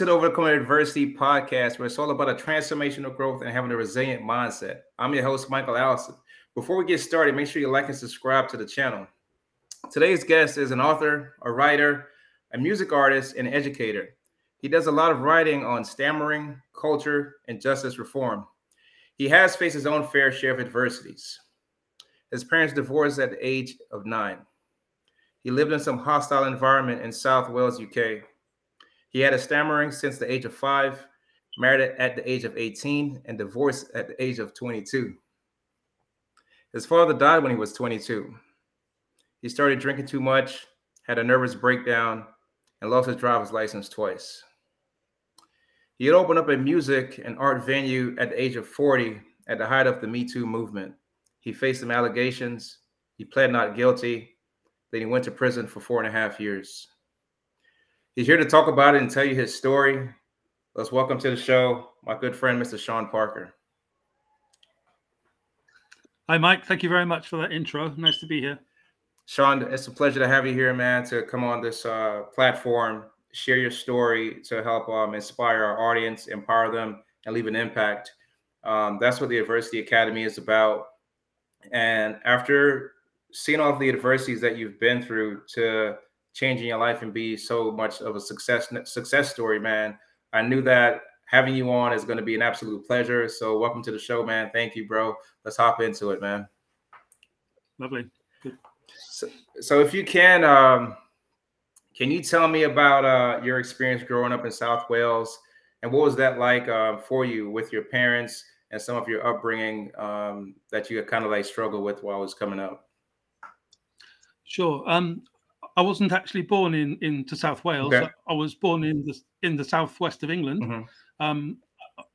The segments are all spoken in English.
To the Overcome Adversity podcast, where it's all about a transformational growth and having a resilient mindset. I'm your host, Michael Allison. Before we get started, make sure you like and subscribe to the channel. Today's guest is an author, a writer, a music artist, and educator. He does a lot of writing on stammering, culture, and justice reform. He has faced his own fair share of adversities. His parents divorced at the age of nine. He lived in some hostile environment in South Wales, UK. He had a stammering since the age of five, married at the age of 18, and divorced at the age of 22. His father died when he was 22. He started drinking too much, had a nervous breakdown, and lost his driver's license twice. He had opened up a music and art venue at the age of 40 at the height of the Me Too movement. He faced some allegations. He pled not guilty. Then he went to prison for four and a half years. He's here to talk about it and tell you his story. Let's welcome to the show my good friend, Mr. Sean Parker. Hi, Mike. Thank you very much for that intro. Nice to be here. Sean, it's a pleasure to have you here, man, to come on this uh, platform, share your story to help um, inspire our audience, empower them, and leave an impact. Um, that's what the Adversity Academy is about. And after seeing all the adversities that you've been through to changing your life and be so much of a success success story, man, I knew that having you on is going to be an absolute pleasure. So welcome to the show, man. Thank you, bro. Let's hop into it, man. Lovely. So, so if you can, um, can you tell me about uh, your experience growing up in South Wales, and what was that like uh, for you with your parents and some of your upbringing um, that you kind of like struggled with while I was coming up? Sure. Um, I wasn't actually born in into South Wales. Okay. I was born in the in the southwest of England. Mm-hmm. Um,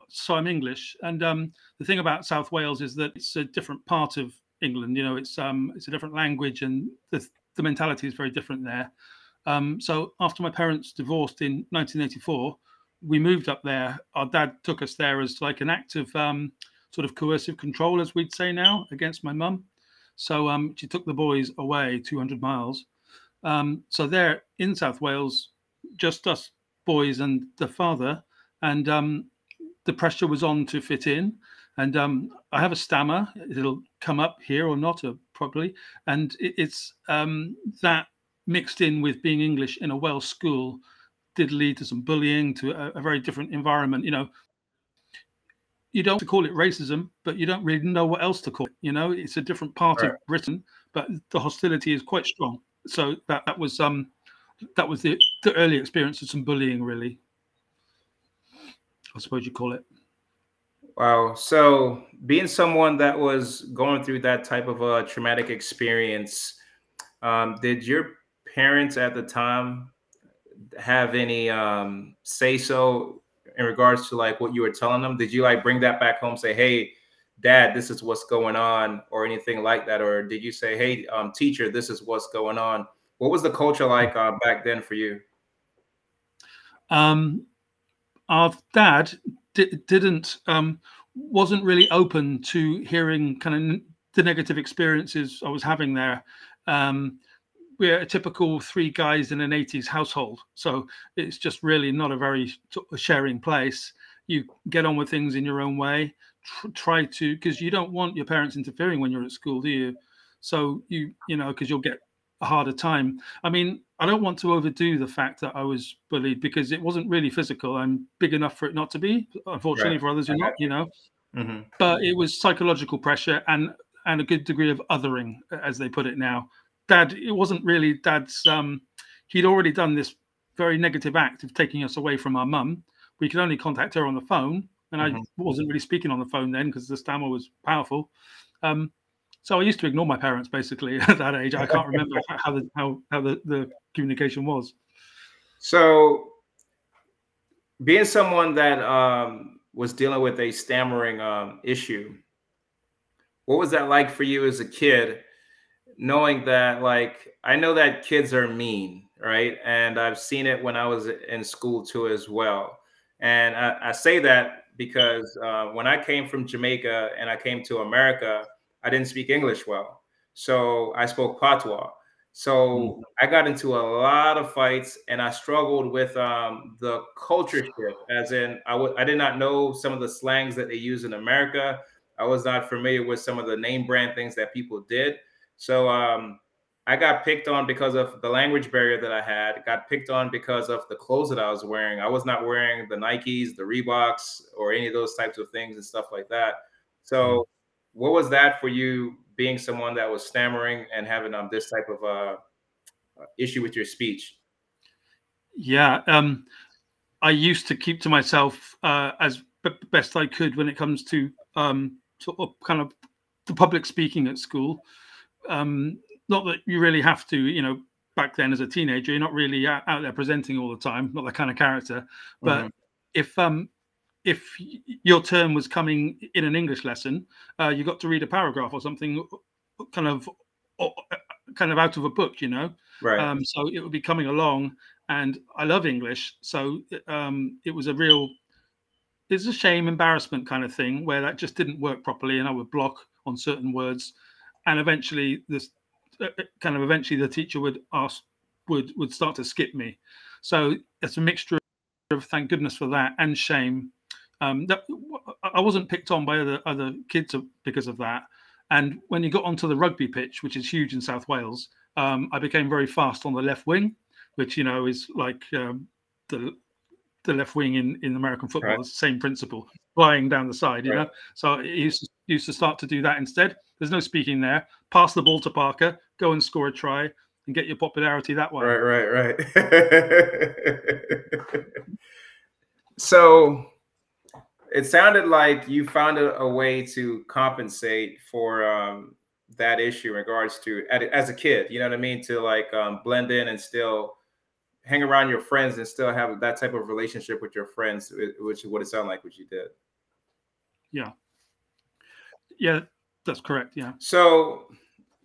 so I'm English, and um, the thing about South Wales is that it's a different part of England. You know, it's um, it's a different language, and the the mentality is very different there. Um, so after my parents divorced in 1984, we moved up there. Our dad took us there as like an act of um, sort of coercive control, as we'd say now, against my mum. So um, she took the boys away 200 miles. Um, so there in South Wales, just us boys and the father, and um, the pressure was on to fit in. And um, I have a stammer; it'll come up here or not, uh, probably. And it, it's um, that mixed in with being English in a Welsh school did lead to some bullying, to a, a very different environment. You know, you don't call it racism, but you don't really know what else to call it. You know, it's a different part right. of Britain, but the hostility is quite strong. So that that was um that was the, the early experience of some bullying, really. I suppose you call it. Wow. So being someone that was going through that type of a traumatic experience, um, did your parents at the time have any um, say so in regards to like what you were telling them? Did you like bring that back home, say, "Hey, Dad, this is what's going on," or anything like that, or did you say, "Hey, um, teacher, this is what's going on"? What was the culture like uh, back then for you? Um, our dad di- didn't um, wasn't really open to hearing kind of the negative experiences I was having there. Um, we're a typical three guys in an 80s household. So it's just really not a very sharing place. You get on with things in your own way. Tr- try to, because you don't want your parents interfering when you're at school, do you? So you, you know, because you'll get a harder time. I mean, I don't want to overdo the fact that I was bullied because it wasn't really physical. I'm big enough for it not to be, unfortunately, right. for others who not, you know. Mm-hmm. But it was psychological pressure and and a good degree of othering, as they put it now dad it wasn't really dad's um he'd already done this very negative act of taking us away from our mum we could only contact her on the phone and mm-hmm. i wasn't really speaking on the phone then because the stammer was powerful um so i used to ignore my parents basically at that age i can't remember how the how, how the, the communication was so being someone that um was dealing with a stammering um issue what was that like for you as a kid knowing that like I know that kids are mean, right? And I've seen it when I was in school too as well. And I, I say that because uh, when I came from Jamaica and I came to America, I didn't speak English well, so I spoke patois. So mm. I got into a lot of fights, and I struggled with um, the culture shift. As in, I w- I did not know some of the slangs that they use in America. I was not familiar with some of the name brand things that people did. So um, I got picked on because of the language barrier that I had. Got picked on because of the clothes that I was wearing. I was not wearing the Nikes, the Reeboks, or any of those types of things and stuff like that. So, mm. what was that for you being someone that was stammering and having um, this type of uh, issue with your speech? Yeah, um, I used to keep to myself uh, as b- best I could when it comes to um, sort of kind of the public speaking at school. Um, not that you really have to, you know, back then as a teenager, you're not really out, out there presenting all the time, not that kind of character. But mm-hmm. if um, if your term was coming in an English lesson, uh, you got to read a paragraph or something, kind of, or, kind of out of a book, you know. Right. Um, so it would be coming along, and I love English, so um, it was a real, it's a shame, embarrassment kind of thing where that just didn't work properly, and I would block on certain words, and eventually this, kind of eventually the teacher would ask, would would start to skip me. So it's a mixture of thank goodness for that and shame um, that, I wasn't picked on by other other kids because of that. And when you got onto the rugby pitch, which is huge in South Wales, um, I became very fast on the left wing, which you know is like um, the the left wing in, in American football. Right. It's the same principle, flying down the side. You right. know, so I used to, used to start to do that instead. There's no speaking there. Pass the ball to Parker, go and score a try, and get your popularity that way. Right, right, right. so it sounded like you found a, a way to compensate for um, that issue in regards to as a kid. You know what I mean? To like um, blend in and still hang around your friends and still have that type of relationship with your friends, which is what it sounded like what you did. Yeah. Yeah, that's correct. Yeah. So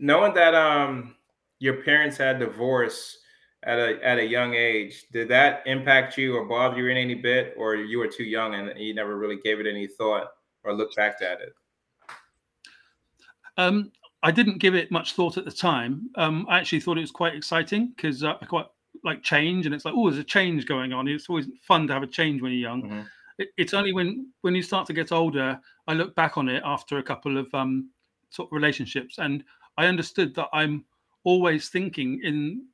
knowing that um your parents had divorce at a at a young age. Did that impact you or bother you in any bit, or you were too young and you never really gave it any thought or looked back at it? Um, I didn't give it much thought at the time. Um, I actually thought it was quite exciting because uh, I quite like change, and it's like, oh, there's a change going on. It's always fun to have a change when you're young. Mm-hmm. It, it's only when when you start to get older, I look back on it after a couple of um, sort of relationships, and I understood that I'm always thinking in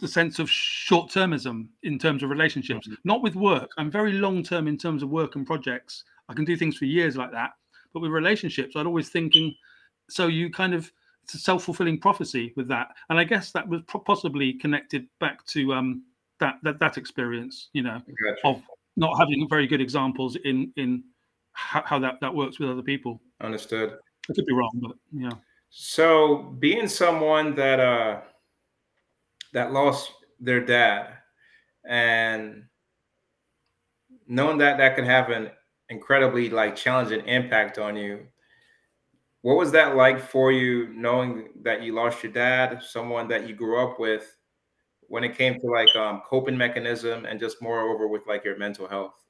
the sense of short termism in terms of relationships, mm-hmm. not with work. I'm very long term in terms of work and projects. I can do things for years like that. But with relationships, I'd always thinking, so you kind of, it's a self fulfilling prophecy with that. And I guess that was possibly connected back to um, that, that, that experience, you know, gotcha. of not having very good examples in, in how, how that, that works with other people. Understood. I could be wrong, but yeah. So being someone that, uh, that lost their dad and knowing that that could have an incredibly like challenging impact on you what was that like for you knowing that you lost your dad someone that you grew up with when it came to like um, coping mechanism and just moreover with like your mental health?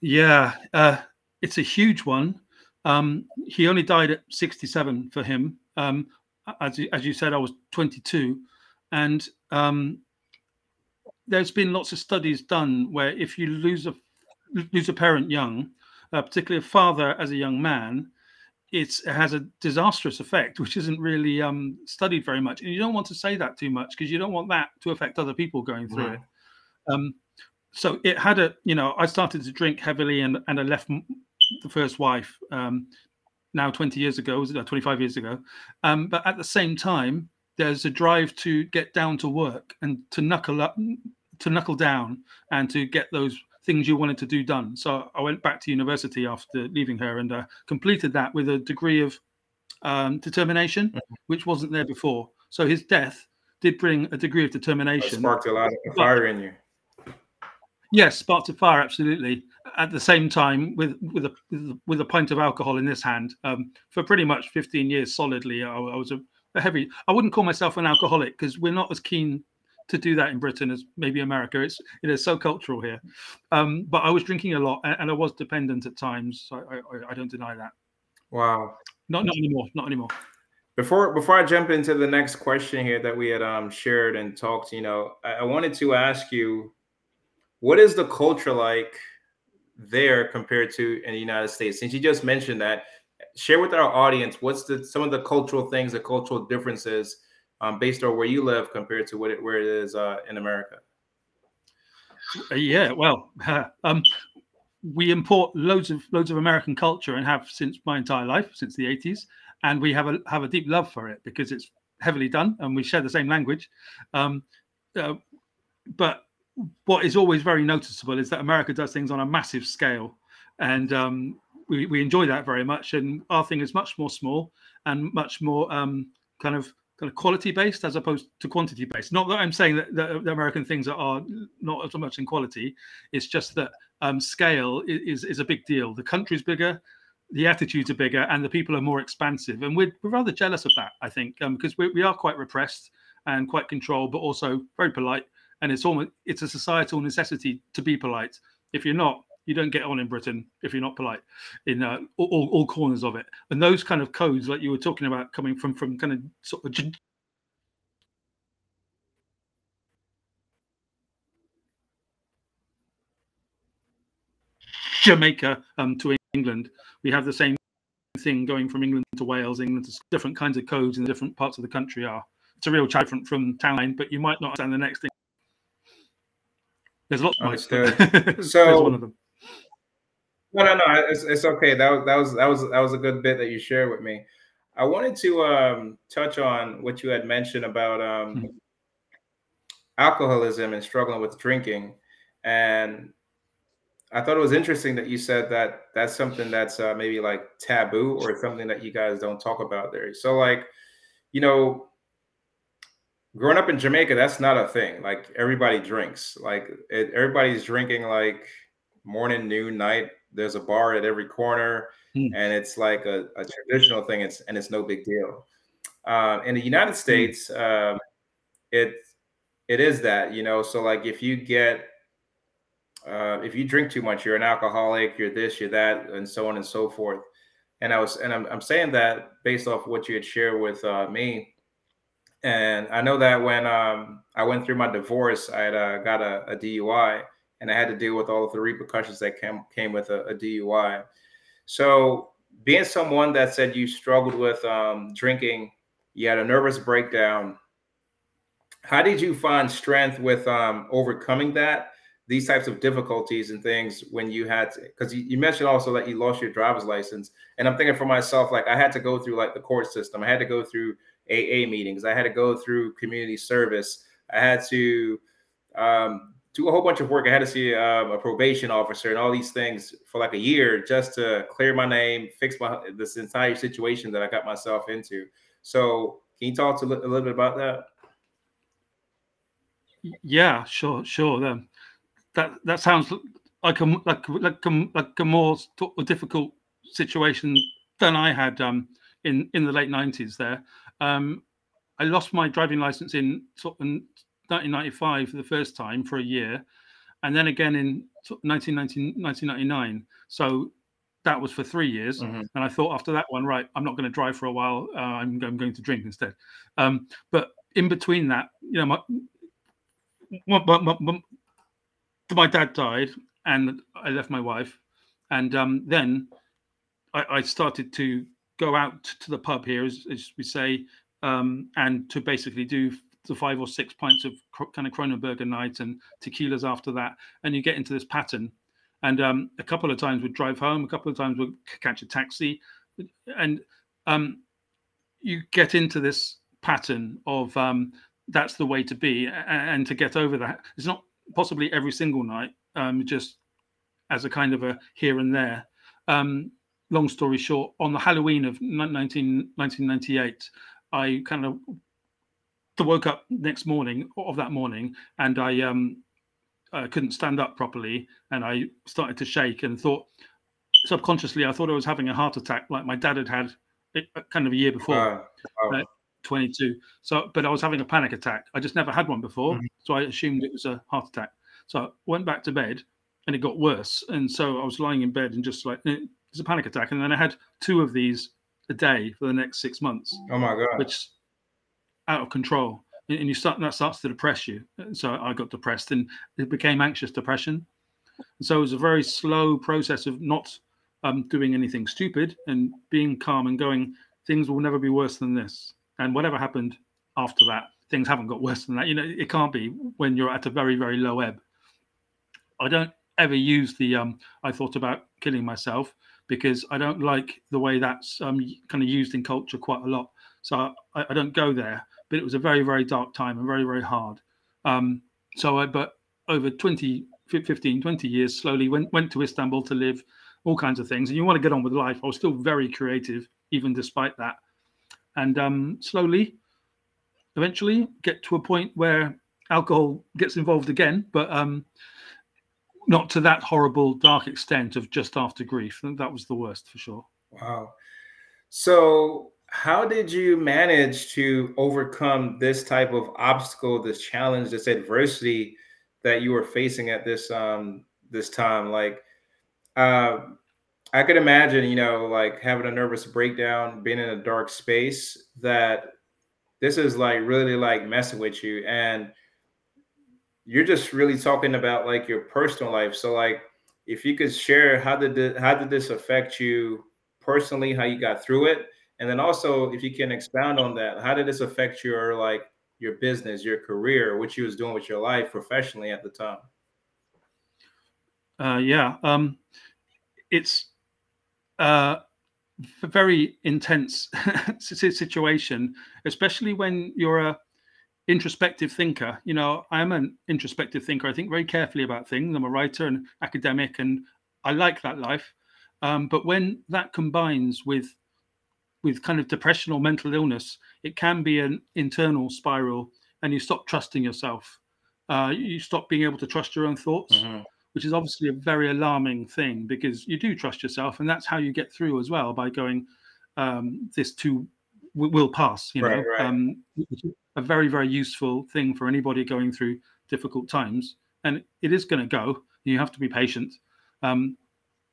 Yeah uh, it's a huge one um, he only died at 67 for him um, as you, as you said, I was 22, and um, there's been lots of studies done where if you lose a lose a parent young, uh, particularly a father as a young man, it has a disastrous effect, which isn't really um, studied very much. And you don't want to say that too much because you don't want that to affect other people going through it. Um, so it had a, you know, I started to drink heavily and, and I left the first wife. Um, now 20 years ago, was it 25 years ago? Um, but at the same time, there's a drive to get down to work and to knuckle up, to knuckle down, and to get those things you wanted to do done. So I went back to university after leaving her and uh, completed that with a degree of um, determination, mm-hmm. which wasn't there before. So his death did bring a degree of determination. It sparked a lot of fire in you. Yes, sparked a fire, absolutely. At the same time with with a with a pint of alcohol in this hand um, for pretty much 15 years solidly I, I was a, a, heavy I wouldn't call myself an alcoholic because we're not as keen to do that in Britain as maybe America it's it is so cultural here. Um, but I was drinking a lot and, and I was dependent at times. So I, I, I, don't deny that. Wow. Not not anymore not anymore. Before before I jump into the next question here that we had um, shared and talked, you know, I, I wanted to ask you, what is the culture like there compared to in the United States? Since you just mentioned that, share with our audience what's the some of the cultural things, the cultural differences um, based on where you live compared to what it, where it is uh, in America. Uh, yeah, well, um, we import loads of loads of American culture and have since my entire life, since the 80s and we have a have a deep love for it because it's heavily done and we share the same language. Um, uh, but what is always very noticeable is that America does things on a massive scale, and um, we, we enjoy that very much. And our thing is much more small and much more um, kind of kind of quality based as opposed to quantity based. Not that I'm saying that, the American things are not as much in quality. It's just that um, scale is is a big deal. The country's bigger, the attitudes are bigger and the people are more expansive. And we're, we're rather jealous of that, I think, um, because we, we are quite repressed and quite controlled, but also very polite. And it's almost it's a societal necessity to be polite. If you're not, you don't get on in Britain if you're not polite in uh, all, all corners of it. And those kind of codes, like you were talking about, coming from from kind of sort of Jamaica um, to England. We have the same thing going from England to Wales, England to different kinds of codes in different parts of the country are. It's a real challenge from, from town but you might not understand the next thing. There's lots of Understood. so one of them. No, no, no. It's, it's okay. That was that was that was that was a good bit that you shared with me. I wanted to um, touch on what you had mentioned about um, mm-hmm. alcoholism and struggling with drinking, and I thought it was interesting that you said that that's something that's uh, maybe like taboo or something that you guys don't talk about there. So, like, you know, growing up in Jamaica, that's not a thing. Like, everybody drinks. Like, it, everybody's drinking like morning, noon, night. There's a bar at every corner, mm. and it's like a, a, traditional thing. It's and it's no big deal. Uh, in the United hmm. States, mm. it it is that you know. So, like, if you get uh, if you drink too much, you're an alcoholic, you're this, you're that, and so on and so forth. And I was, and I'm, I'm saying that based off what you had shared with uh, me. And I know that when um, I went through my divorce, I had uh, got a, a, DUI, and I had to deal with all of the repercussions that came came with a, a DUI. So, being someone that said you struggled with um, drinking, you had a nervous breakdown. How did you find strength with um, overcoming that? these types of difficulties and things when you had because you, you, mentioned also that you lost your driver's license and i'm thinking for myself like i had to go through like the court system i had to go through aa meetings. I had to go through community service. I had to um, do a whole bunch of work. I had to see um, a probation officer and all these things for like a year just to clear my name fix my this entire situation that i got myself into. So can you talk to a little bit about that? Yeah sure sure um, that that sounds like a like like a, like a more difficult situation than I had um, in in the late nineties. There, um, I lost my driving license in sort of 1995 for the first time for a year, and then again in 1999. So that was for three years, mm-hmm. and I thought after that one, right, I'm not going to drive for a while. Uh, I'm, I'm, going to drink instead. Um, but in between that, you know, my, my, my, my dad died, and I left my wife, and um, then I, I, started to go out to the pub here, as, as we say, um, and to basically do the five or six pints of kind of Kronenbourg a night and tequilas after that, and you get into this pattern. And um, a couple of times would drive home, a couple of times would catch a taxi, and um, you get into this pattern of um, that's the way to be, and, and to get over that. It's not possibly every single night, um, just as a kind of a here and there. Long story short, on the Halloween of 19, 1998, I kind of woke up next morning of that morning and I um, uh, couldn't stand up properly and I started to shake and thought subconsciously I thought I was having a heart attack like my dad had had kind of a year before. Uh, uh, 22. So, but I was having a panic attack. I just never had one before, mm-hmm. so I assumed it was a heart attack. So I went back to bed, and it got worse. And so I was lying in bed and just like it's a panic attack. And then I had two of these a day for the next six months. Oh my god! Which out of control, and you start that starts to depress you. So I got depressed, and it became anxious depression. so it was a very slow process of not um, doing anything stupid and being calm and going. Things will never be worse than this, and whatever happened after that, things haven't got worse than that. You know, it can't be when you're at a very very low ebb. I don't ever use the um, I thought about killing myself because I don't like the way that's um, kind of used in culture quite a lot. So I, I, don't go there. But it was a very, very dark time and very, very hard. Um, so I, but over 20, 15, 20 years, slowly went, went to Istanbul to live, all kinds of things. And you want to get on with life. I was still very creative, even despite that. And um, slowly, eventually, get to a point where alcohol gets involved again, but um, not to that horrible, dark extent of just after grief. That was the worst for sure. Wow. So, how did you manage to overcome this type of obstacle, this challenge, this adversity that you were facing at this um this time? Like, uh, I could imagine, you know, like having a nervous breakdown, being in a dark space. That this is like really like messing with you, and you're just really talking about like your personal life. So like if you could share how did this, how did this affect you personally, how you got through it? And then also if you can expound on that, how did this affect your like your business, your career, what you was doing with your life professionally at the time? Uh, yeah, um, it's uh, a very intense situation, especially when you're a introspective thinker. You know, I'm an introspective thinker. I think very carefully about things. I'm a writer and academic, and I like that life. Um, but when that combines with with kind of depression or mental illness, it can be an internal spiral, and you stop trusting yourself. Uh, you stop being able to trust your own thoughts, mm-hmm. which is obviously a very alarming thing because you do trust yourself, and that's how you get through as well by going, um, "This too will pass." You know, right, right. Um, a very very useful thing for anybody going through difficult times and it is going to go. You have to be patient um,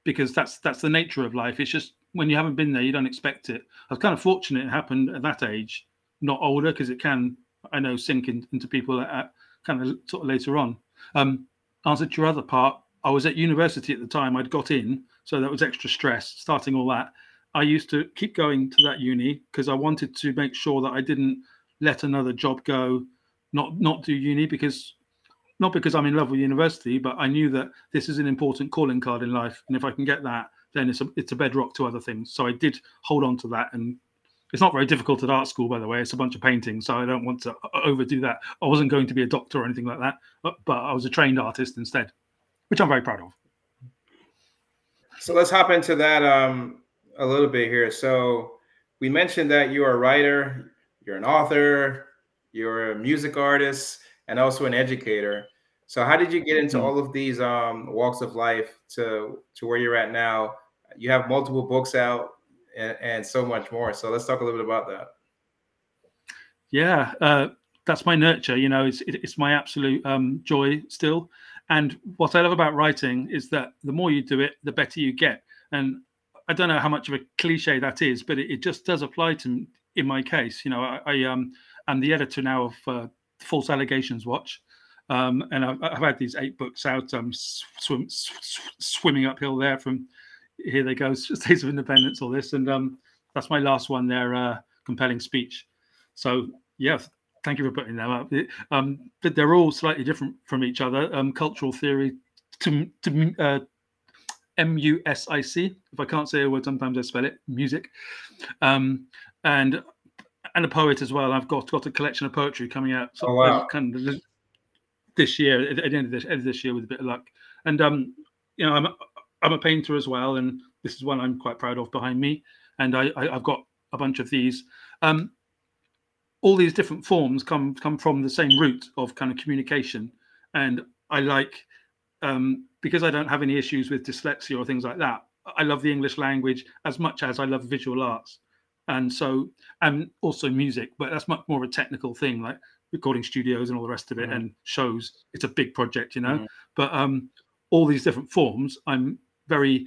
because that's that's the nature of life. It's just when you haven't been there you don't expect it. I was kind of fortunate it happened at that age not older because it can i know sink in, into people at, at, kind of sort of later on. Um answer to your other part. I was at university at the time i'd got in so that was extra stress starting all that i used to keep going to that uni because i wanted to make sure that i didn't let another job go, not not do uni because not because I'm in love with university, but I knew that this is an important calling card in life, and if I can get that, then it's a it's a bedrock to other things. So I did hold on to that, and it's not very difficult at art school, by the way. It's a bunch of paintings, so I don't want to overdo that. I wasn't going to be a doctor or anything like that, but, but I was a trained artist instead, which I'm very proud of. So let's hop into that um, a little bit here. So we mentioned that you're a writer, you're an author, you're a music artist, and also an educator. So how did you get into mm-hmm. all of these um, walks of life to to where you're at now? You have multiple books out and, and so much more. So let's talk a little bit about that. Yeah, uh, that's my nurture. You know, it's it's my absolute um, joy still. And what I love about writing is that the more you do it, the better you get. And I don't know how much of a cliche that is, but it, it just does apply to in my case, you know, I, I um am the editor now of uh, False Allegations Watch, um, and I've, I've, had these eight books out, um, swim, sw- swimming uphill there from here they go, States of Independence, all this, and um, that's my last one there, uh, compelling speech. So yeah, thank you for putting them up. Um, but they're all slightly different from each other. Um, cultural theory to, to uh, M U S I C. If I can't say a word, sometimes I spell it music. Um, and and a poet as well. I've got got a collection of poetry coming out. So oh, wow. kind of this year at the end of this, end of this year with a bit of luck. And um, you know, I'm a, I'm a painter as well, and this is one I'm quite proud of behind me. And I, I have got a bunch of these. Um, all these different forms come come from the same root of kind of communication, and I like um, because I don't have any issues with dyslexia or things like that. I love the English language as much as I love visual arts and so and also music but that's much more of a technical thing like recording studios and all the rest of it mm-hmm. and shows it's a big project you know mm-hmm. but um all these different forms i'm very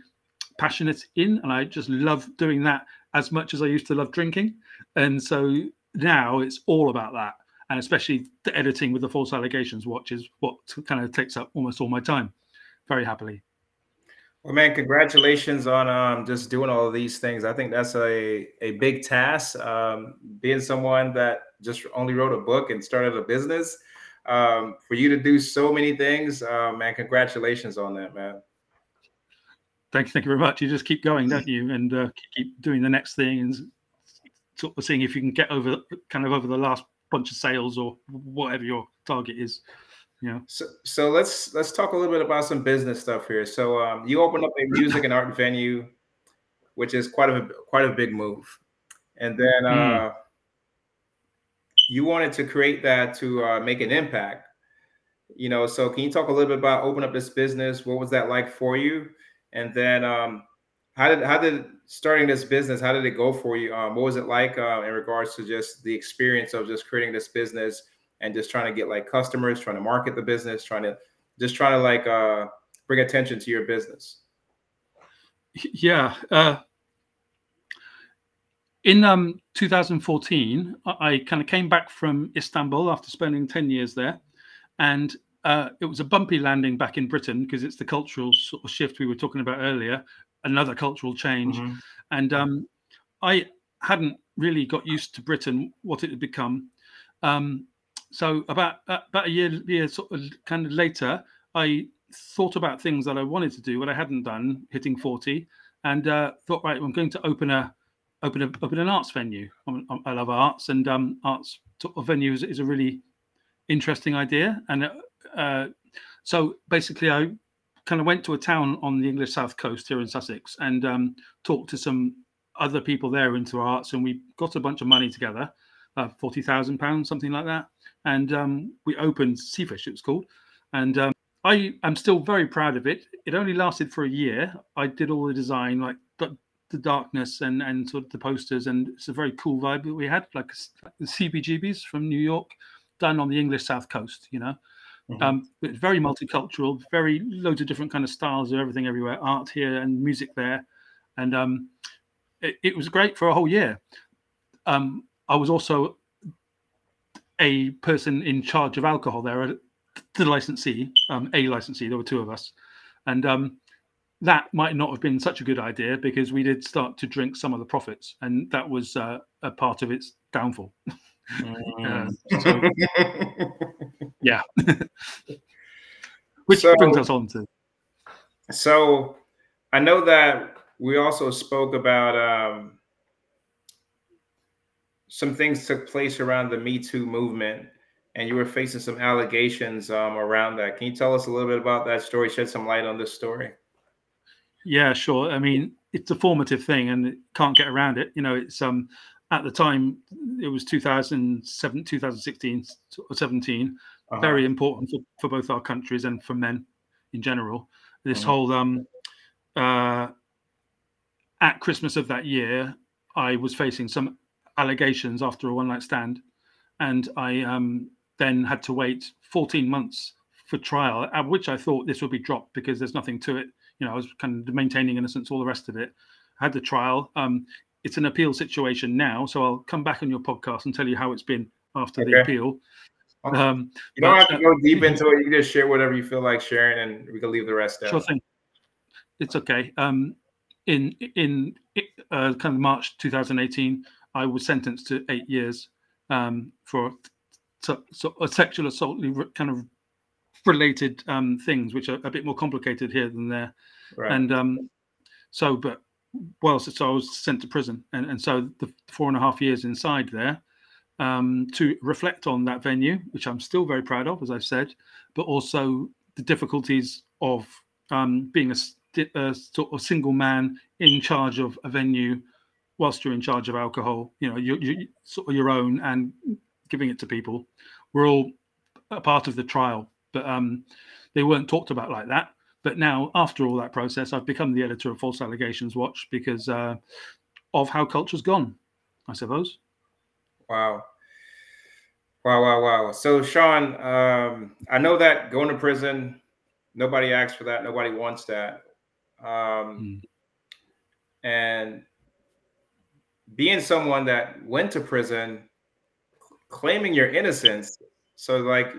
passionate in and i just love doing that as much as I used to love drinking, and so now it's all about that, and especially the editing with the false allegations watch is what kind of takes up almost all my time, very happily. Well, man, congratulations on um, just doing all of these things. I think that's a, a big task. Um, being someone that just only wrote a book and started a business, um, for you to do so many things, uh, man, congratulations on that, man. Thank you, thank you very much. You just keep going, don't you? And uh, keep doing the next thing and sort of seeing if you can get over kind of over the last bunch of sales or whatever your target is. Yeah. So, so let's let's talk a little bit about some business stuff here. So um, you opened up a music and art venue, which is quite a quite a big move, and then mm. uh, you wanted to create that to uh, make an impact. You know, so can you talk a little bit about open up this business? What was that like for you? And then um, how did how did starting this business? How did it go for you? Um, what was it like uh, in regards to just the experience of just creating this business? And just trying to get like customers, trying to market the business, trying to just trying to like uh, bring attention to your business. Yeah. Uh, in um, 2014, I kind of came back from Istanbul after spending 10 years there. And uh, it was a bumpy landing back in Britain because it's the cultural sort of shift we were talking about earlier, another cultural change. Mm-hmm. And um, I hadn't really got used to Britain, what it had become. Um, so about uh, about a year, year sort of kind of later, I thought about things that I wanted to do, what I hadn't done, hitting forty, and uh, thought, right, I'm going to open a open a open an arts venue. I'm, i love arts, and um, arts sort of venue is, is, a really interesting idea. And uh, uh, so basically, I kind of went to a town on the English south coast here in Sussex and um, talked to some other people there into arts, and we got a bunch of money together, uh, forty thousand pounds, something like that and um, we opened Seafish, it was called. And um, I am still very proud of it. It only lasted for a year. I did all the design, like the, the darkness and and sort of the posters, and it's a very cool vibe that we had, like the CBGBs from New York, done on the English South Coast. You know, mm-hmm. um, it's very multicultural, very loads of different kind of styles of everything everywhere, art here and music there, and um, it, it was great for a whole year. Um, I was also a person in charge of alcohol there, the licensee, um, a licensee. There were two of us, and um, that might not have been such a good idea because we did start to drink some of the profits, and that was uh, a part of its downfall. Mm. uh, so, yeah, which so, brings us on to. So, I know that we also spoke about um, some things took place around the Me Too movement, and you were facing some allegations um, around that. Can you tell us a little bit about that story? Shed some light on this story. Yeah, sure. I mean, it's a formative thing, and can't get around it. You know, it's um at the time it was 2007, 2016, or 17. Uh-huh. Very important for, for both our countries and for men in general. This uh-huh. whole um uh at Christmas of that year, I was facing some allegations after a one night stand, and I um, then had to wait 14 months for trial, at which I thought this would be dropped because there's nothing to it. You know, I was kind of maintaining innocence, all the rest of it. I had the trial. Um, it's an appeal situation now, so I'll come back on your podcast and tell you how it's been after okay. the appeal. Um, you don't but, have to go deep into it. You just share whatever you feel like sharing, and we can leave the rest out. Sure thing. It's okay. Um, in in uh, kind of March 2018, I was sentenced to eight years um, for so, so a sexual assault kind of related um, things, which are a bit more complicated here than there. Right. And um, so, but well, so, so, I was sent to prison, and, and so the four and a half years inside there um, to reflect on that venue, which I'm still very proud of, as I've said, but also the difficulties of um, being a, a sort of single man in charge of a venue whilst you're in charge of alcohol, you know, you, you sort of your own and giving it to people. We're all a part of the trial, but um, they weren't talked about like that. But now, after all that process, I've become the editor of False Allegations Watch because uh, of how culture's gone, I suppose. Wow. Wow, wow, wow. So, Sean, um, I know that going to prison, nobody asks for that, nobody wants that. Um, mm. And being someone that went to prison, claiming your innocence. So, like,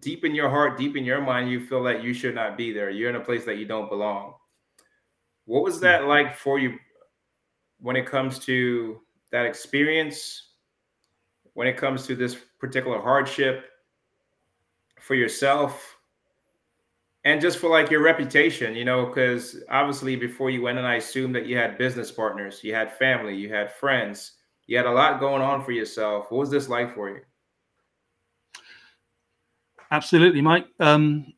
deep in your heart, deep in your mind, you feel that you should not be there. You're in a place that you don't belong. What was that hmm. like for you when it comes to that experience? When it comes to this particular hardship for yourself and just for like your reputation, you know, because obviously before you went and I assumed that you had business partners, you had family, you had friends, you had a lot going on for yourself. What was this like for you? Absolutely, Mike. Um,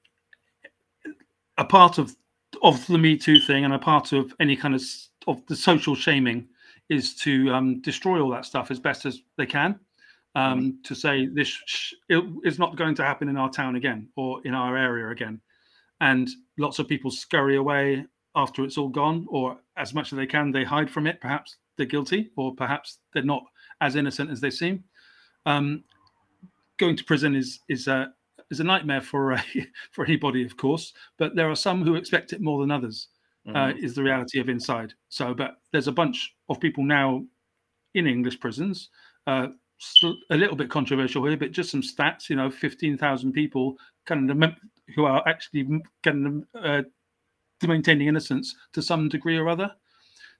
a part of of the Me Too thing and a part of any kind of of the social shaming is to um, destroy all that stuff as best as they can. Um, mm-hmm. to say this sh- is not going to happen in our town again or in our area again, and lots of people scurry away after it's all gone, or as much as they can, they hide from it. Perhaps they're guilty, or perhaps they're not as innocent as they seem. Um, going to prison is is a is a nightmare for a, for anybody, of course. But there are some who expect it more than others. Uh, mm-hmm. Uh, is the reality of inside. So, but there's a bunch of people now in English prisons. Uh, a little bit controversial here, but just some stats. You know, fifteen thousand people kind of who are actually of uh, maintaining innocence to some degree or other.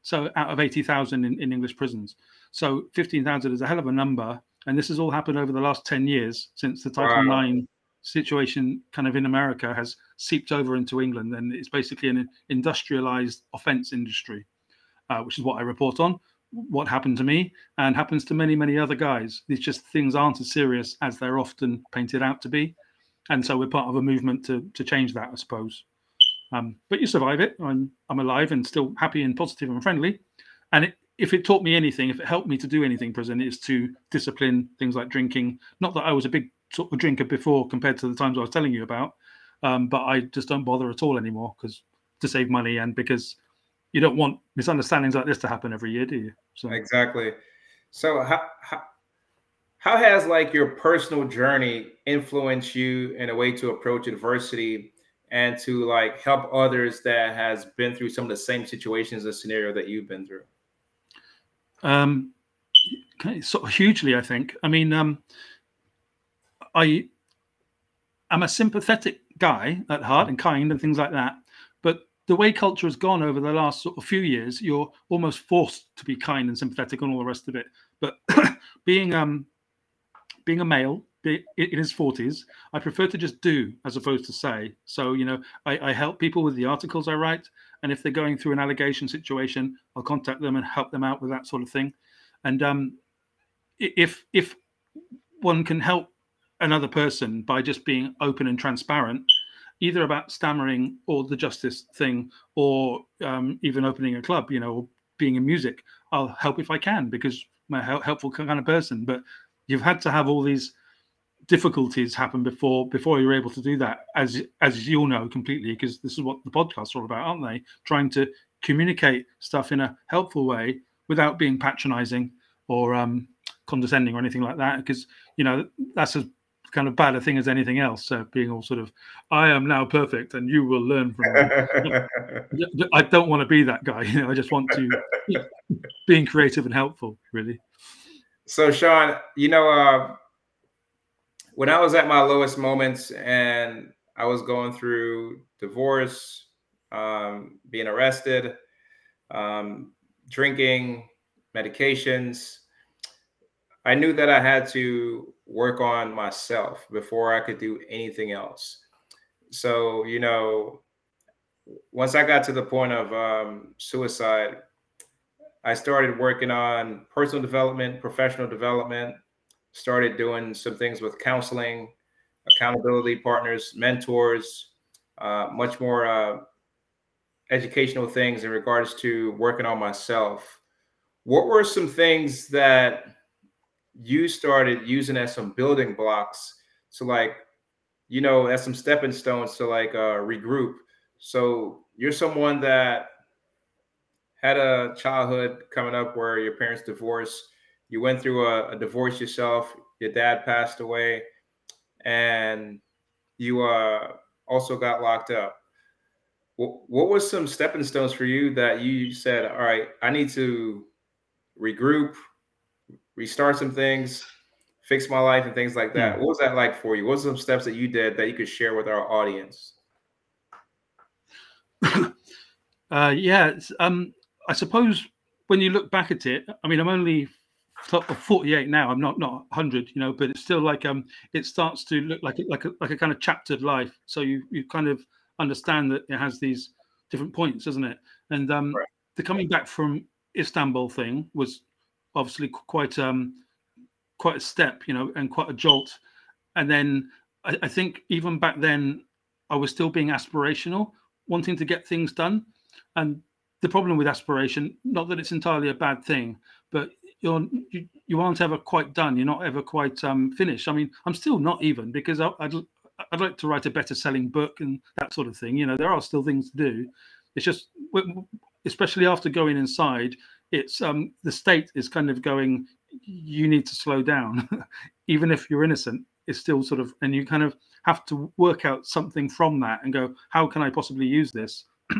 So, out of eighty thousand in, in English prisons, so fifteen thousand is a hell of a number. And this has all happened over the last ten years since the Title wow. Nine situation kind of in America has seeped over into England, and it's basically an industrialized offense industry, uh, which is what I report on. What happened to me and happens to many, many other guys. These just things aren't as serious as they're often painted out to be, and so we're part of a movement to to change that, I suppose. Um, but you survive it. I'm I'm alive and still happy and positive and friendly, and it, if it taught me anything, if it helped me to do anything, prison is to discipline things like drinking. Not that I was a big sort of drinker before compared to the times I was telling you about. Um, but I just don't bother at all anymore because to save money and because you don't want misunderstandings like this to happen every year, do you? So exactly. So how, how how has like your personal journey influenced you in a way to approach adversity and to like help others that has been through some of the same situations and scenario that you've been through? Um, sort of hugely, I think. I mean, um, I am a sympathetic guy at heart and kind and things like that. But the way culture has gone over the last sort of few years, you're almost forced to be kind and sympathetic and all the rest of it. But being um being a male in his 40s, I prefer to just do as opposed to say. So, you know, I, I, help people with the articles I write. And if they're going through an allegation situation, I'll contact them and help them out with that sort of thing. And um, if if one can help another person by just being open and transparent, either about stammering or the justice thing, or um, even opening a club, you know, or being in music. I'll help if I can because I'm a helpful kind of person. But you've had to have all these difficulties happen before before you're able to do that, as as you all know completely, because this is what the podcasts are all about, aren't they? Trying to communicate stuff in a helpful way without being patronizing or um, condescending or anything like that because you know that's as kind of bad a thing as anything else. So being all sort of, I am now perfect, and you will learn from me. I don't want to be that guy. You know, I just want to being creative and helpful, really. So, Sean, you know, uh, when I was at my lowest moments and I was going through divorce, um, being arrested, um, drinking, medications, I knew that I had to work on myself before I could do anything else. So, you know, once I got to the point of um, suicide, I started working on personal development, professional development, started doing some things with counseling, accountability partners, mentors, uh, much more uh, educational things in regards to working on myself. What were some things that you started using as some building blocks to like, you know, as some stepping stones to like uh, regroup. So you're someone that had a childhood coming up where your parents divorced. You went through a, a divorce yourself. Your dad passed away, and you uh, also got locked up. What, what was some stepping stones for you that you said, "All right, I need to regroup, restart some things, fix my life, and things like that. Mm. What was that like for you? What were some steps that you did that you could share with our audience? uh, yeah, um, I suppose when you look back at it, I mean, I'm only 48 now. I'm not not 100, you know, but it's still like um, it starts to look like like a, like a kind of chaptered life. So you you kind of understand that it has these different points, doesn't it? And um, right. the coming back from Istanbul thing was obviously quite um quite a step, you know, and quite a jolt. And then I, I think even back then, I was still being aspirational, wanting to get things done. And the problem with aspiration, not that it's entirely a bad thing, but you're you, you aren't ever quite done. You're not ever quite um, finished. I mean, I'm still not even because I, I'd I'd like to write a better selling book and that sort of thing. You know, there are still things to do. It's just, especially after going inside, it's um the state is kind of going. You need to slow down, even if you're innocent. It's still sort of, and you kind of have to work out something from that and go, how can I possibly use this?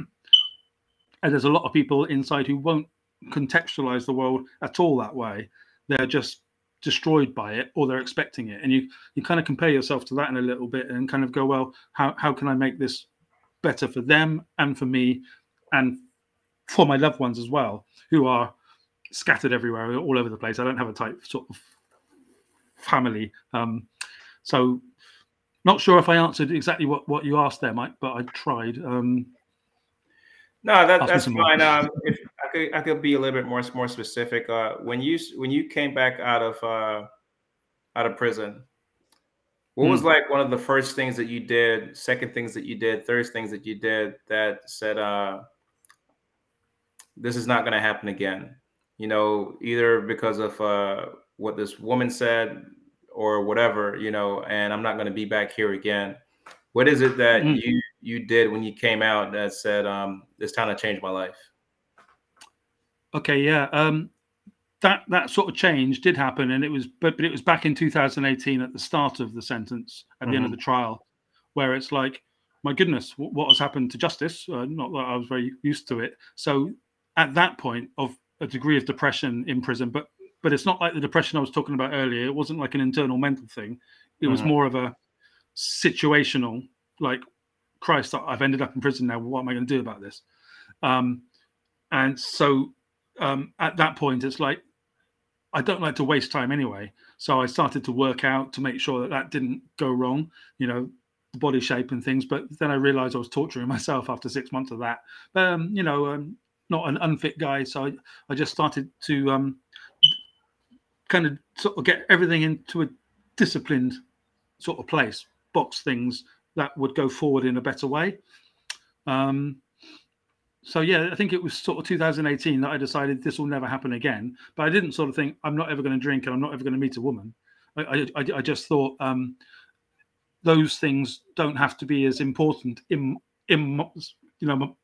and there's a lot of people inside who won't contextualize the world at all that way. They're just destroyed by it or they're expecting it. And you you kind of compare yourself to that in a little bit and kind of go, well, how, how can I make this better for them and for me and for my loved ones as well, who are scattered everywhere, all over the place. I don't have a type sort of family. Um, so not sure if I answered exactly what, what you asked there, Mike, but I tried. Um, no, that, that's fine. Um, if I could, I could be a little bit more more specific. Uh, when you when you came back out of uh, out of prison, what mm. was hmm. like one of the first things that you did, second things that you did, third things that you did that said, uh, "This is not going to happen again." You know, either because of uh, what this woman said or whatever. You know, and I'm not going to be back here again. What is it that mm. you you did when you came out that said, um, "It's time to change my life"? Okay, yeah. Um, that that sort of change did happen, and it was but but it was back in 2018 at the start of the sentence at mm-hmm. the end of mm-hmm. the trial, where it's like, my goodness, what, what has happened to justice? Uh, not that I was very used to it. So at that point of a degree of depression in prison, but but it's not like the depression I was talking about earlier. It wasn't like an internal mental thing. It mm-hmm. was more of a situational, like, Christ, I've ended up in prison now. What am I going to do about this? Um, and so um, at that point, it's like I don't like to waste time anyway. So I started to work out to make sure that that didn't go wrong, you know, the body shape and things. But then I realized I was torturing myself after six months of that. But, um, you know, I'm not an unfit guy. So I, I just started to um, kind of sort of get everything into a disciplined sort of place, box things that would go forward in a better way. Um, so yeah, I think it was sort of 2018 that I decided this will never happen again. But I didn't sort of think I'm not ever going to drink and I'm not ever going to meet a woman. I, I, I just thought um, those things don't have to be as important in in you know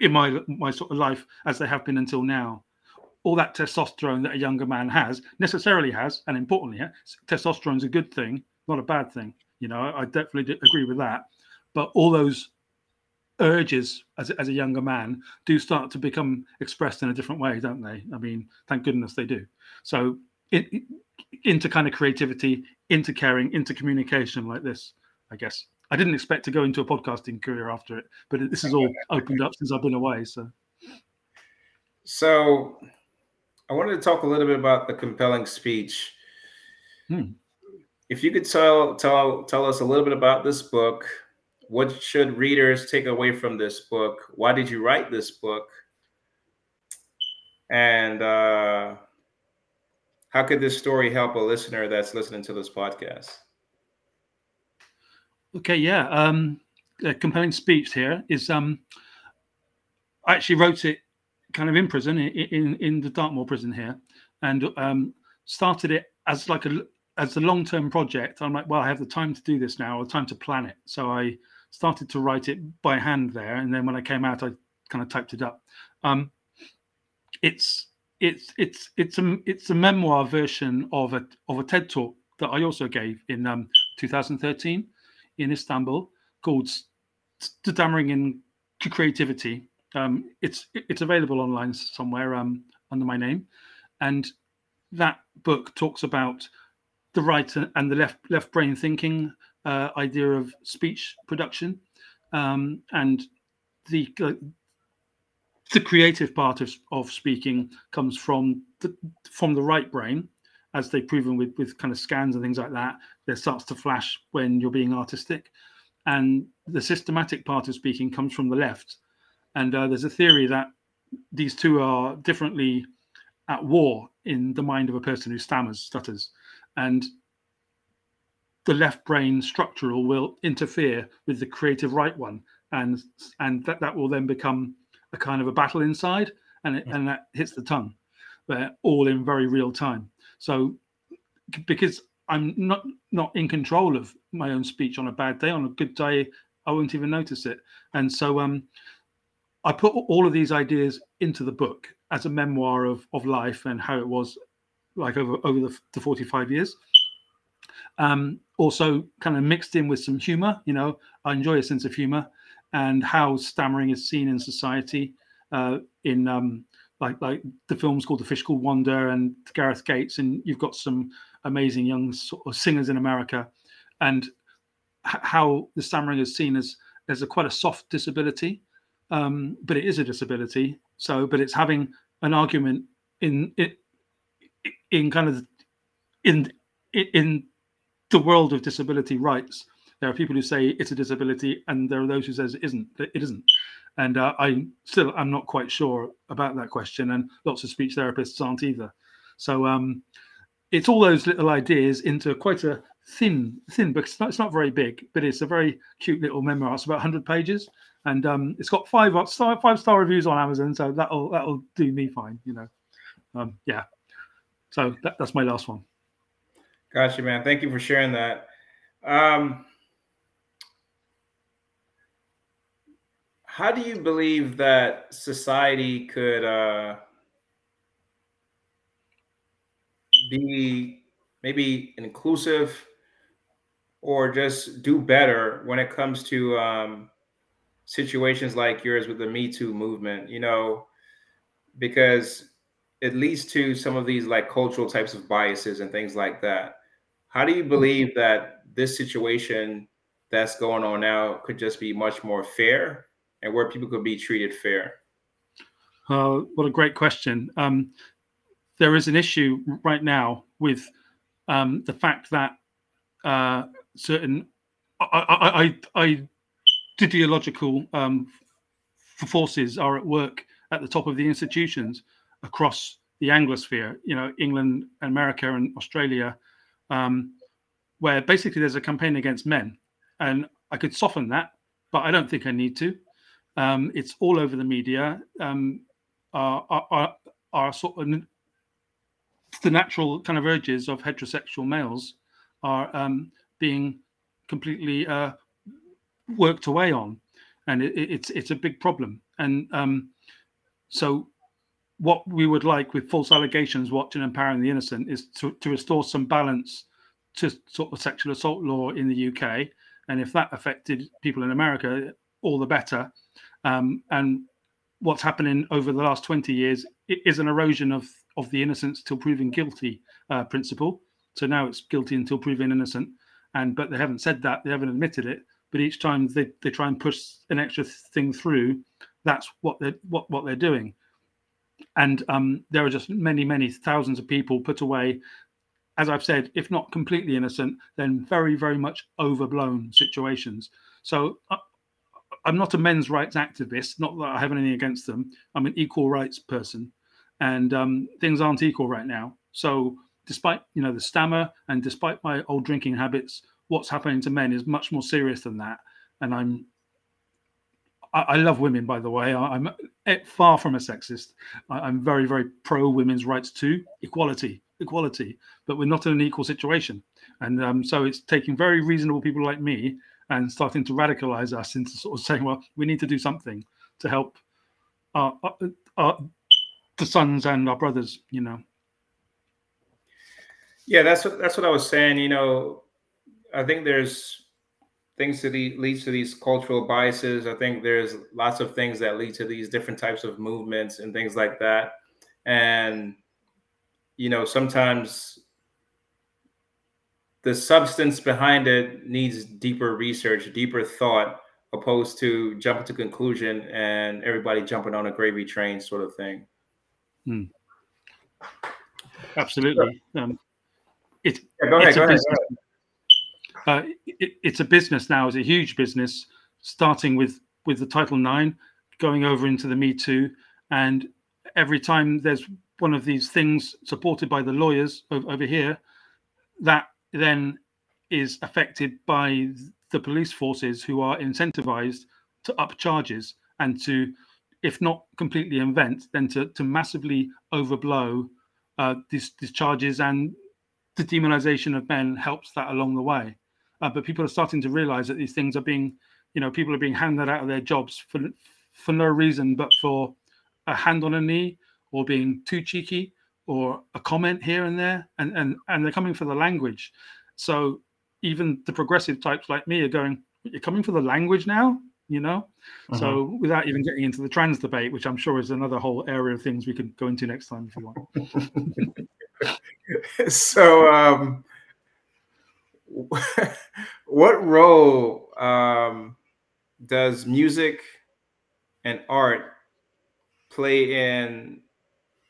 in my my sort of life as they have been until now. All that testosterone that a younger man has necessarily has, and importantly, yeah, testosterone is a good thing, not a bad thing. You know, I definitely agree with that. But all those urges as, as a younger man do start to become expressed in a different way, don't they? I mean, thank goodness they do. So it, it, into kind of creativity, into caring, into communication like this, I guess. I didn't expect to go into a podcasting career after it, but this has all opened up since I've been away. So, so I wanted to talk a little bit about the compelling speech. Hmm. If you could tell tell tell us a little bit about this book, what should readers take away from this book? Why did you write this book? And uh, how could this story help a listener that's listening to this podcast? Okay, yeah. Um, compelling speech here is um, I actually wrote it kind of in prison, in in, in the Dartmoor prison here, and um, started it as like a as a long term project. I'm like, well, I have the time to do this now, or time to plan it. So I started to write it by hand there, and then when I came out, I kind of typed it up. Um, it's it's it's it's a it's a memoir version of a of a TED talk that I also gave in um, 2013 in Istanbul called "Stammering in Creativity." Um, it's it's available online somewhere. Um, under my name, and that book talks about the right and the left left brain thinking uh, idea of speech production um, and the uh, the creative part of, of speaking comes from the from the right brain as they've proven with with kind of scans and things like that there starts to flash when you're being artistic. And the systematic part of speaking comes from the left. And uh, there's a theory that these two are differently at war in the mind of a person who stammers stutters and the left brain structural will interfere with the creative right one. And and that, that will then become a kind of a battle inside and it, and that hits the tongue but all in very real time. So because i'm not not in control of my own speech on a bad day on a good day i won't even notice it. And so um i put all of these ideas into the book as a memoir of of life and how it was like over over the, the 45 years um also kind of mixed in with some humor you know i enjoy a sense of humor and how stammering is seen in society. Uh, in um, like like the film's called The Fish Called Wanda and Gareth Gates, and you've got some amazing young sort of singers in America, and h- how the stammering is seen as as a quite a soft disability, um, but it is a disability. So, but it's having an argument in it in kind of in in the world of disability rights there are people who say it's a disability, and there are those who says it isn't. It isn't. And uh, I still I'm not quite sure about that question, and lots of speech therapists aren't either. So um, it's all those little ideas into quite a thin thin book. It's not, it's not very big, but it's a very cute little memoir. It's about 100 pages, and um, it's got five star five star reviews on Amazon, so that'll that'll do me fine. You know, um, yeah. So that, that's my last one. Gotcha, man. Thank you for sharing that. Um, how do you believe that society could uh, be maybe inclusive or just do better when it comes to um, situations like yours with the Me Too movement? You know, because it leads to some of these like cultural types of biases and things like that. How do you believe that this situation that's going on now could just be much more fair and where people could be treated fair? Uh, what a great question. Um, there is an issue right now with um, the fact that uh, certain I, I, I, ideological um, forces are at work at the top of the institutions across the Anglosphere, you know, England, America, and Australia, um, where basically there's a campaign against men. And I could soften that, but I don't think I need to. Um, it's all over the media. Um, our, our, our, sort of the natural kind of urges of heterosexual males are um, being completely uh, worked away on, and it, it's it's a big problem. And um, so, what we would like with false allegations, watching and empowering the innocent, is to, to restore some balance to sort of sexual assault law in the UK. And if that affected people in America, all the better. Um, and what's happening over the last 20 years is an erosion of, of the innocence till proven guilty uh, principle. So now it's guilty until proven innocent. And but they haven't said that, they haven't admitted it. But each time they, they try and push an extra thing through, that's what they're what, what they're doing. And um, there are just many, many thousands of people put away, as I've said, if not completely innocent, then very, very much overblown situations. So uh, I'm not a men's rights activist. Not that I have anything against them. I'm an equal rights person, and um, things aren't equal right now. So, despite you know the stammer and despite my old drinking habits, what's happening to men is much more serious than that. And I'm I, love women, by the way. I, am far from a sexist. I, am very, very pro women's rights too, equality, equality. But we're not in an equal situation, and um, so it's taking very reasonable people like me and starting to radicalize us into sort of saying, well, we need to do something to help our, our, our the sons and our brothers, you know. Yeah, that's what that's what I was saying. You know, I think there's things that leads to these cultural biases. I think there's lots of things that lead to these different types of movements and things like that. and you know sometimes the substance behind it needs deeper research, deeper thought, opposed to jumping to conclusion and everybody jumping on a gravy train sort of thing. Hmm. Absolutely. Um, it, yeah, go ahead. Go ahead, go ahead. Uh, it, it's a business now. It's a huge business, starting with with the Title Nine, going over into the Me Too, and every time there's one of these things supported by the lawyers over here, that then is affected by the police forces who are incentivized to up charges and to, if not completely invent, then to, to massively overblow uh, these, these charges and the demonization of men helps that along the way. Uh, but people are starting to realize that these things are being, you know, people are being handed out of their jobs for for no reason but for a hand on a knee or being too cheeky or a comment here and there, and and and they're coming for the language. So even the progressive types like me are going, "You're coming for the language now," you know. Uh-huh. So without even getting into the trans debate, which I'm sure is another whole area of things we could go into next time if you want. so, um, what role um, does music and art play in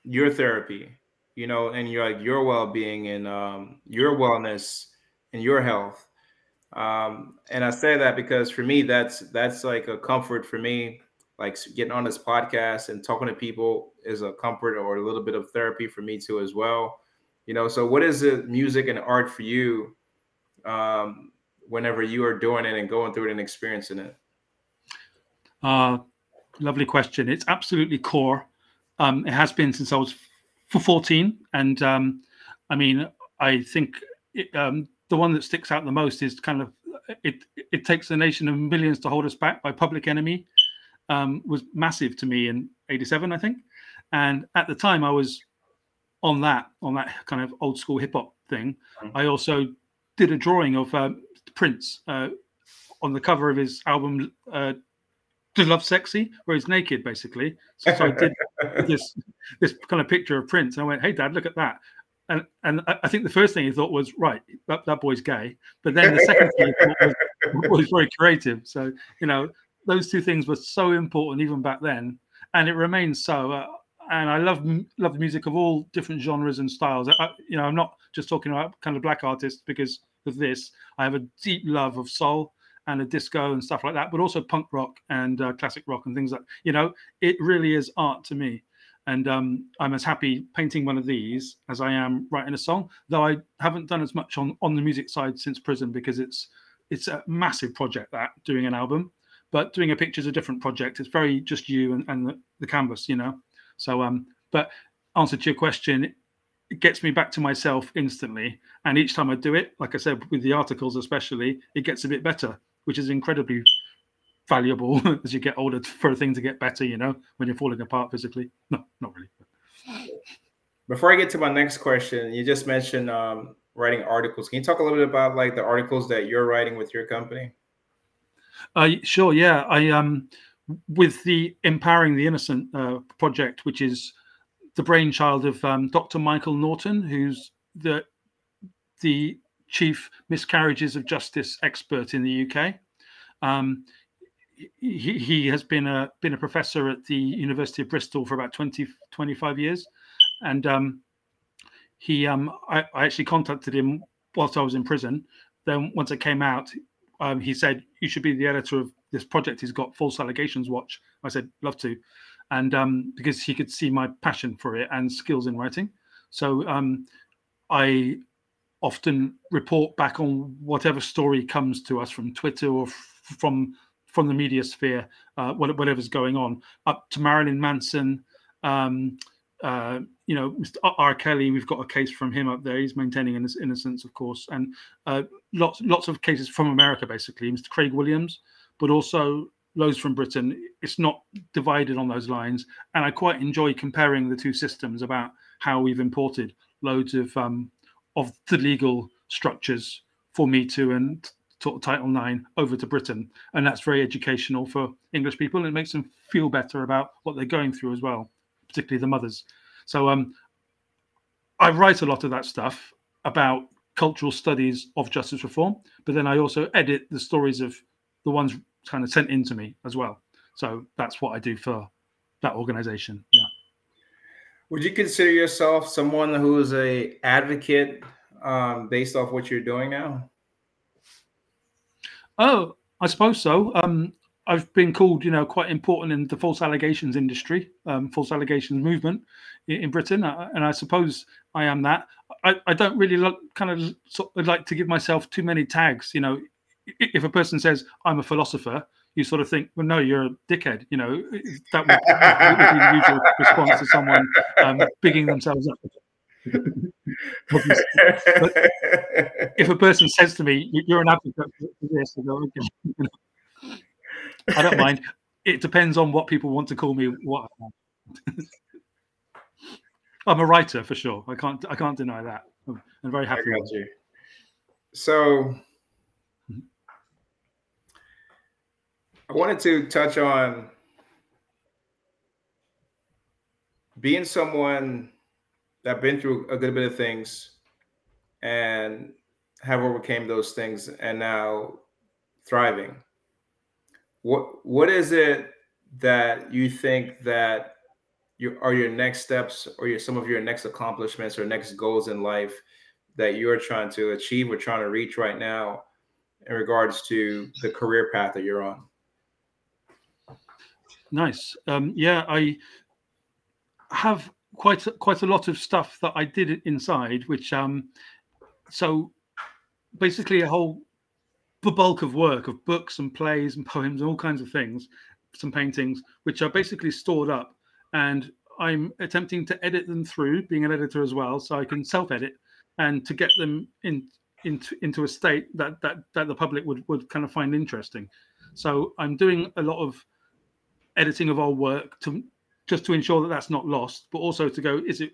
your therapy? you know, and your like your well being and um, your wellness and your health. Um, and I say that because for me, that's that's like a comfort for me. Like getting on this podcast and talking to people is a comfort or a little bit of therapy for me too as well. You know, so what is it, music and art for you? Um, whenever you are doing it and going through it and experiencing it. Uh, lovely question. It's absolutely core. Um, it has been since I was for 14. And um, I mean, I think it, um, the one that sticks out the most is kind of it. It takes a nation of millions to hold us back by Public Enemy um, was massive to me in '87, I think. And at the time, I was on that on that kind of old school hip hop thing. Mm-hmm. I also did a drawing of um, Prince uh, on the cover of his album uh, to Lovesexy where he's naked basically. So, so i did this this kind of picture of prince and i went hey dad look at that. And and i think the first thing he thought was right that, that boy's gay. But then the second thing was, was very creative. So you know those two things were so important even back then and it remains so uh, and I love love the music of all different genres and styles. I, you know, I'm not just talking about kind of black artists because of this. I have a deep love of soul and a disco and stuff like that, but also punk rock and uh, classic rock and things like you know, it really is art to me. And um, I'm as happy painting one of these as I am writing a song, though I haven't done as much on on the music side since prison because it's it's a massive project that doing an album, but doing a picture is a different project. It's very just you and, and the, the canvas, you know. So um, but answer to your question, it gets me back to myself instantly. And each time I do it, like I said, with the articles especially, it gets a bit better which is incredibly valuable as you get older for a thing to get better, you know, when you're falling apart physically. No, not really. Before I get to my next question, you just mentioned um, writing articles. Can you talk a little bit about like the articles that you're writing with your company? Uh, sure. Yeah, I um, with the empowering the innocent uh, project, which is the brainchild of um, Dr. Michael Naughton, who's the the chief miscarriages of justice expert in the UK. Um, he, he, has been a been a professor at the University of Bristol for about 20, 25 years, and um, he um, I, I, actually contacted him whilst I was in prison. Then once I came out, um, he said you should be the editor of this project. He's got False Allegations Watch. I said love to, and um, because he could see my passion for it and skills in writing. So um, I often report back on whatever story comes to us from Twitter or f- from from the media sphere, uh, whatever's going on, up to Marilyn Manson. Um, uh, you know, Mr. R. Kelly, we've got a case from him up there. He's maintaining his innocence, of course, and uh, lots lots of cases from America, basically. Mr. Craig Williams, but also loads from Britain. It's not divided on those lines, and I quite enjoy comparing the two systems about how we've imported loads of um, of the legal structures for Me Too and Title IX over to Britain, and that's very educational for English people. And it makes them feel better about what they're going through as well, particularly the mothers. So um, I write a lot of that stuff about cultural studies of justice reform, but then I also edit the stories of the ones kind of sent in to me as well. So that's what I do for that organization. Yeah. Would you consider yourself someone who is a advocate um, based off what you're doing now? Oh, I suppose so. Um, I've been called, you know, quite important in the false allegations industry, um, false allegations movement in, in Britain, uh, and I suppose I am that. I, I don't really look, kind of sort of like to give myself too many tags. You know, if a person says I'm a philosopher, you sort of think, well, no, you're a dickhead. You know, that would, would be the usual response to someone um, bigging themselves up. if a person says to me, "You're an advocate for this," I go, okay. I don't mind. It depends on what people want to call me. What I'm a writer for sure. I can't. I can't deny that. I'm, I'm very happy. I got you. So, I wanted to touch on being someone that been through a good bit of things and have overcame those things and now thriving. What what is it that you think that you are your next steps or your some of your next accomplishments or next goals in life that you're trying to achieve or trying to reach right now in regards to the career path that you're on nice um, yeah i have quite a, quite a lot of stuff that i did inside which um so basically a whole the bulk of work of books and plays and poems and all kinds of things, some paintings, which are basically stored up. And I'm attempting to edit them through, being an editor as well, so I can self-edit and to get them in into into a state that that that the public would would kind of find interesting. So I'm doing a lot of editing of our work to just to ensure that that's not lost, but also to go, is it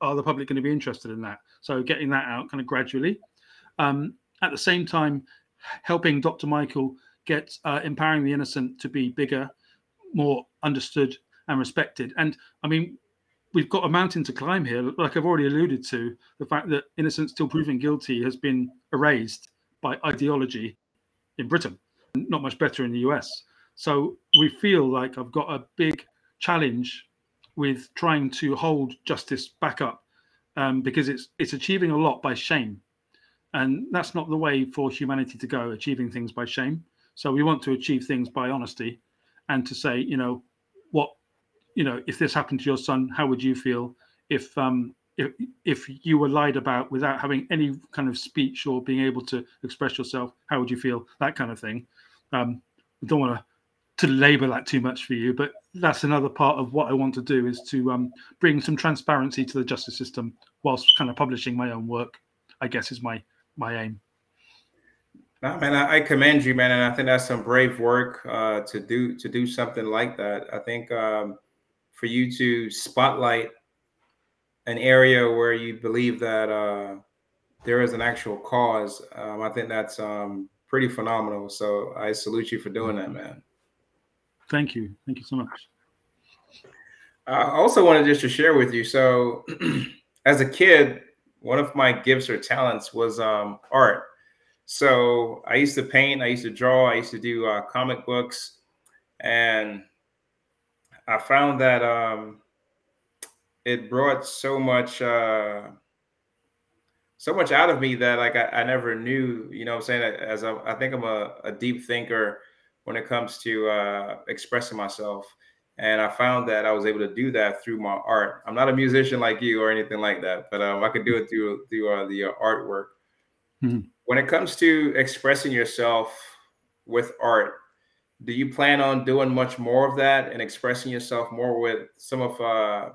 are the public going to be interested in that? So getting that out kind of gradually. Um, at the same time, helping Dr. Michael get uh, empowering the innocent to be bigger, more understood and respected. And I mean, we've got a mountain to climb here. Like I've already alluded to, the fact that innocent still proven guilty has been erased by ideology in Britain, not much better in the US. So we feel like I've got a big challenge with trying to hold justice back up um, because it's it's achieving a lot by shame and that's not the way for humanity to go, achieving things by shame. So we want to achieve things by honesty and to say, you know, what, you know, if this happened to your son, how would you feel if, um, if, if you were lied about without having any kind of speech or being able to express yourself, how would you feel? That kind of thing. Um, I don't want to to labor that too much for you, but that's another part of what I want to do is to um, bring some transparency to the justice system whilst kind of publishing my own work. I guess is my my aim. No, man, I, I, commend you, man, and I think that's some brave work uh, to do to do something like that. I think um, for you to spotlight an area where you believe that uh, there is an actual cause, um, I think that's um, pretty phenomenal. So I salute you for doing that, man. Thank you. Thank you so much. I also wanted just to share with you. So, as a kid, one of my gifts or talents was um, art. So I used to paint, I used to draw, I used to do uh, comic books, and I found that um, it brought so much, uh, so much out of me that like I, I never knew. You know, I'm saying as I, I think I'm a, a, deep thinker when it comes to uh, expressing myself. And I found that I was able to do that through my art. I'm not a musician like you or anything like that, but um, I could do it through through uh, the uh, artwork. Mm-hmm. When it comes to expressing yourself with art, do you plan on doing much more of that and expressing yourself more with some of uh,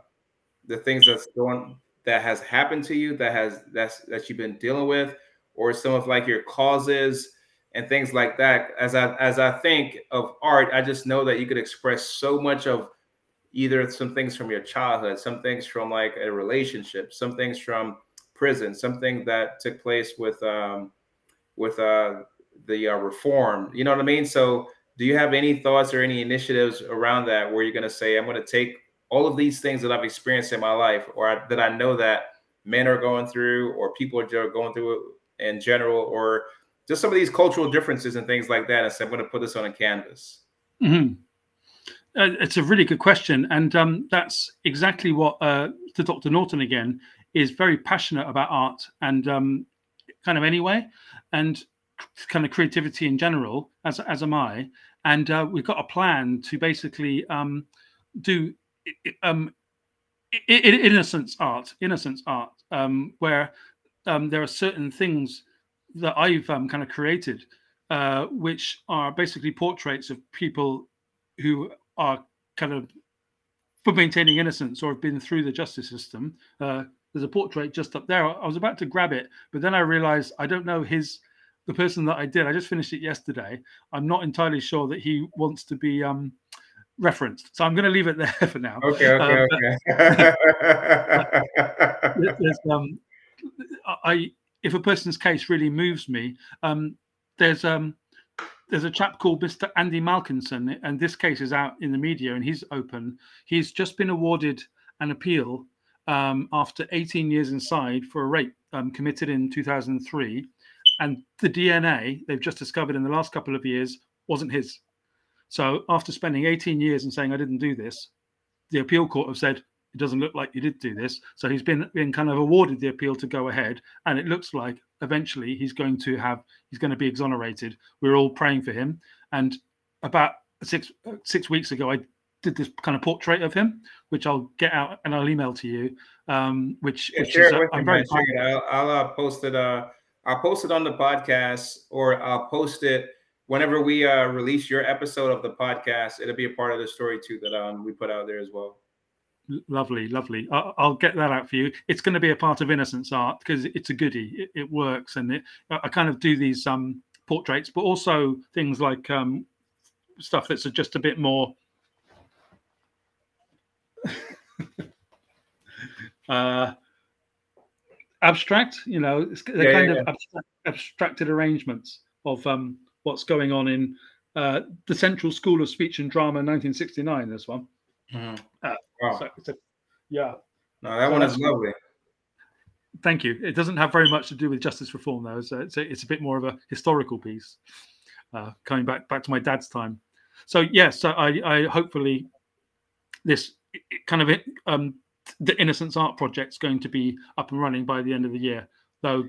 the things that's going that has happened to you that has that's that you've been dealing with, or some of like your causes? And things like that. As I as I think of art, I just know that you could express so much of either some things from your childhood, some things from like a relationship, some things from prison, something that took place with um, with uh, the uh, reform. You know what I mean? So, do you have any thoughts or any initiatives around that where you're going to say, I'm going to take all of these things that I've experienced in my life, or that I know that men are going through, or people are going through in general, or just some of these cultural differences and things like that. And said, I'm going to put this on a canvas. Mm-hmm. Uh, it's a really good question, and um, that's exactly what uh, to Dr. Naughton again is very passionate about art and um, kind of anyway, and kind of creativity in general, as as am I. And uh, we've got a plan to basically um, do um, innocence art, innocence art, um, where um, there are certain things that I've um, kind of created, uh, which are basically portraits of people who are kind of for maintaining innocence or have been through the justice system. Uh, there's a portrait just up there. I was about to grab it, but then I realized I don't know his the person that I did. I just finished it yesterday. I'm not entirely sure that he wants to be um, referenced, so I'm going to leave it there for now. Okay, okay, um, okay. um, I if a person's case really moves me, um, there's um, there's a chap called Mr. Andy Malkinson, and this case is out in the media, and he's open. He's just been awarded an appeal um, after 18 years inside for a rape um, committed in 2003, and the DNA they've just discovered in the last couple of years wasn't his. So after spending 18 years and saying I didn't do this, the appeal court have said doesn't look like you did do this. So he's been been kind of awarded the appeal to go ahead, and it looks like eventually he's going to have he's going to be exonerated. We're all praying for him. And about six six weeks ago, I did this kind of portrait of him, which I'll get out and I'll email to you. Um, which, yeah, which is, uh, I'm very I'll, I'll uh, post it. Uh, I'll post it on the podcast, or I'll post it whenever we uh, release your episode of the podcast. It'll be a part of the story too that um, we put out there as well. Lovely, lovely. I'll, I'll, get that out for you. It's going to be a part of Innocence Art because it's a goodie. It, it works, and it, I kind of do these um, portraits, but also things like um, stuff that's just a bit more. uh, abstract, you know, they're yeah, kind yeah, of yeah. Abstract, abstracted arrangements of um, what's going on in uh, the Central School of Speech and Drama, 1969. This one. Mm-hmm. Uh, wow. so, yeah. No, that so one is lovely. Thank you. It doesn't have very much to do with justice reform, though. So it's a, it's a bit more of a historical piece, uh, coming back back to my dad's time. So yes, so I, I hopefully this kind of um, the Innocence Art Project is going to be up and running by the end of the year. Though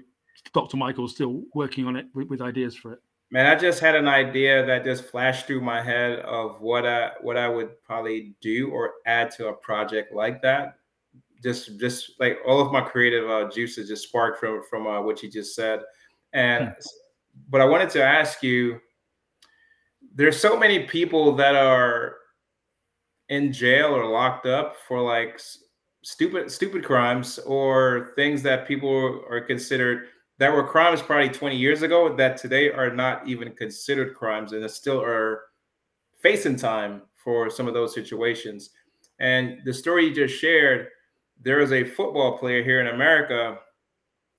Dr. Michael's still working on it with, with ideas for it. Man, I just had an idea that just flashed through my head of what I what I would probably do or add to a project like that. Just just like all of my creative uh, juices just sparked from from uh, what you just said. And hmm. but I wanted to ask you there's so many people that are in jail or locked up for like stupid stupid crimes or things that people are considered that were crimes probably 20 years ago that today are not even considered crimes and still are facing time for some of those situations. And the story you just shared, there is a football player here in America.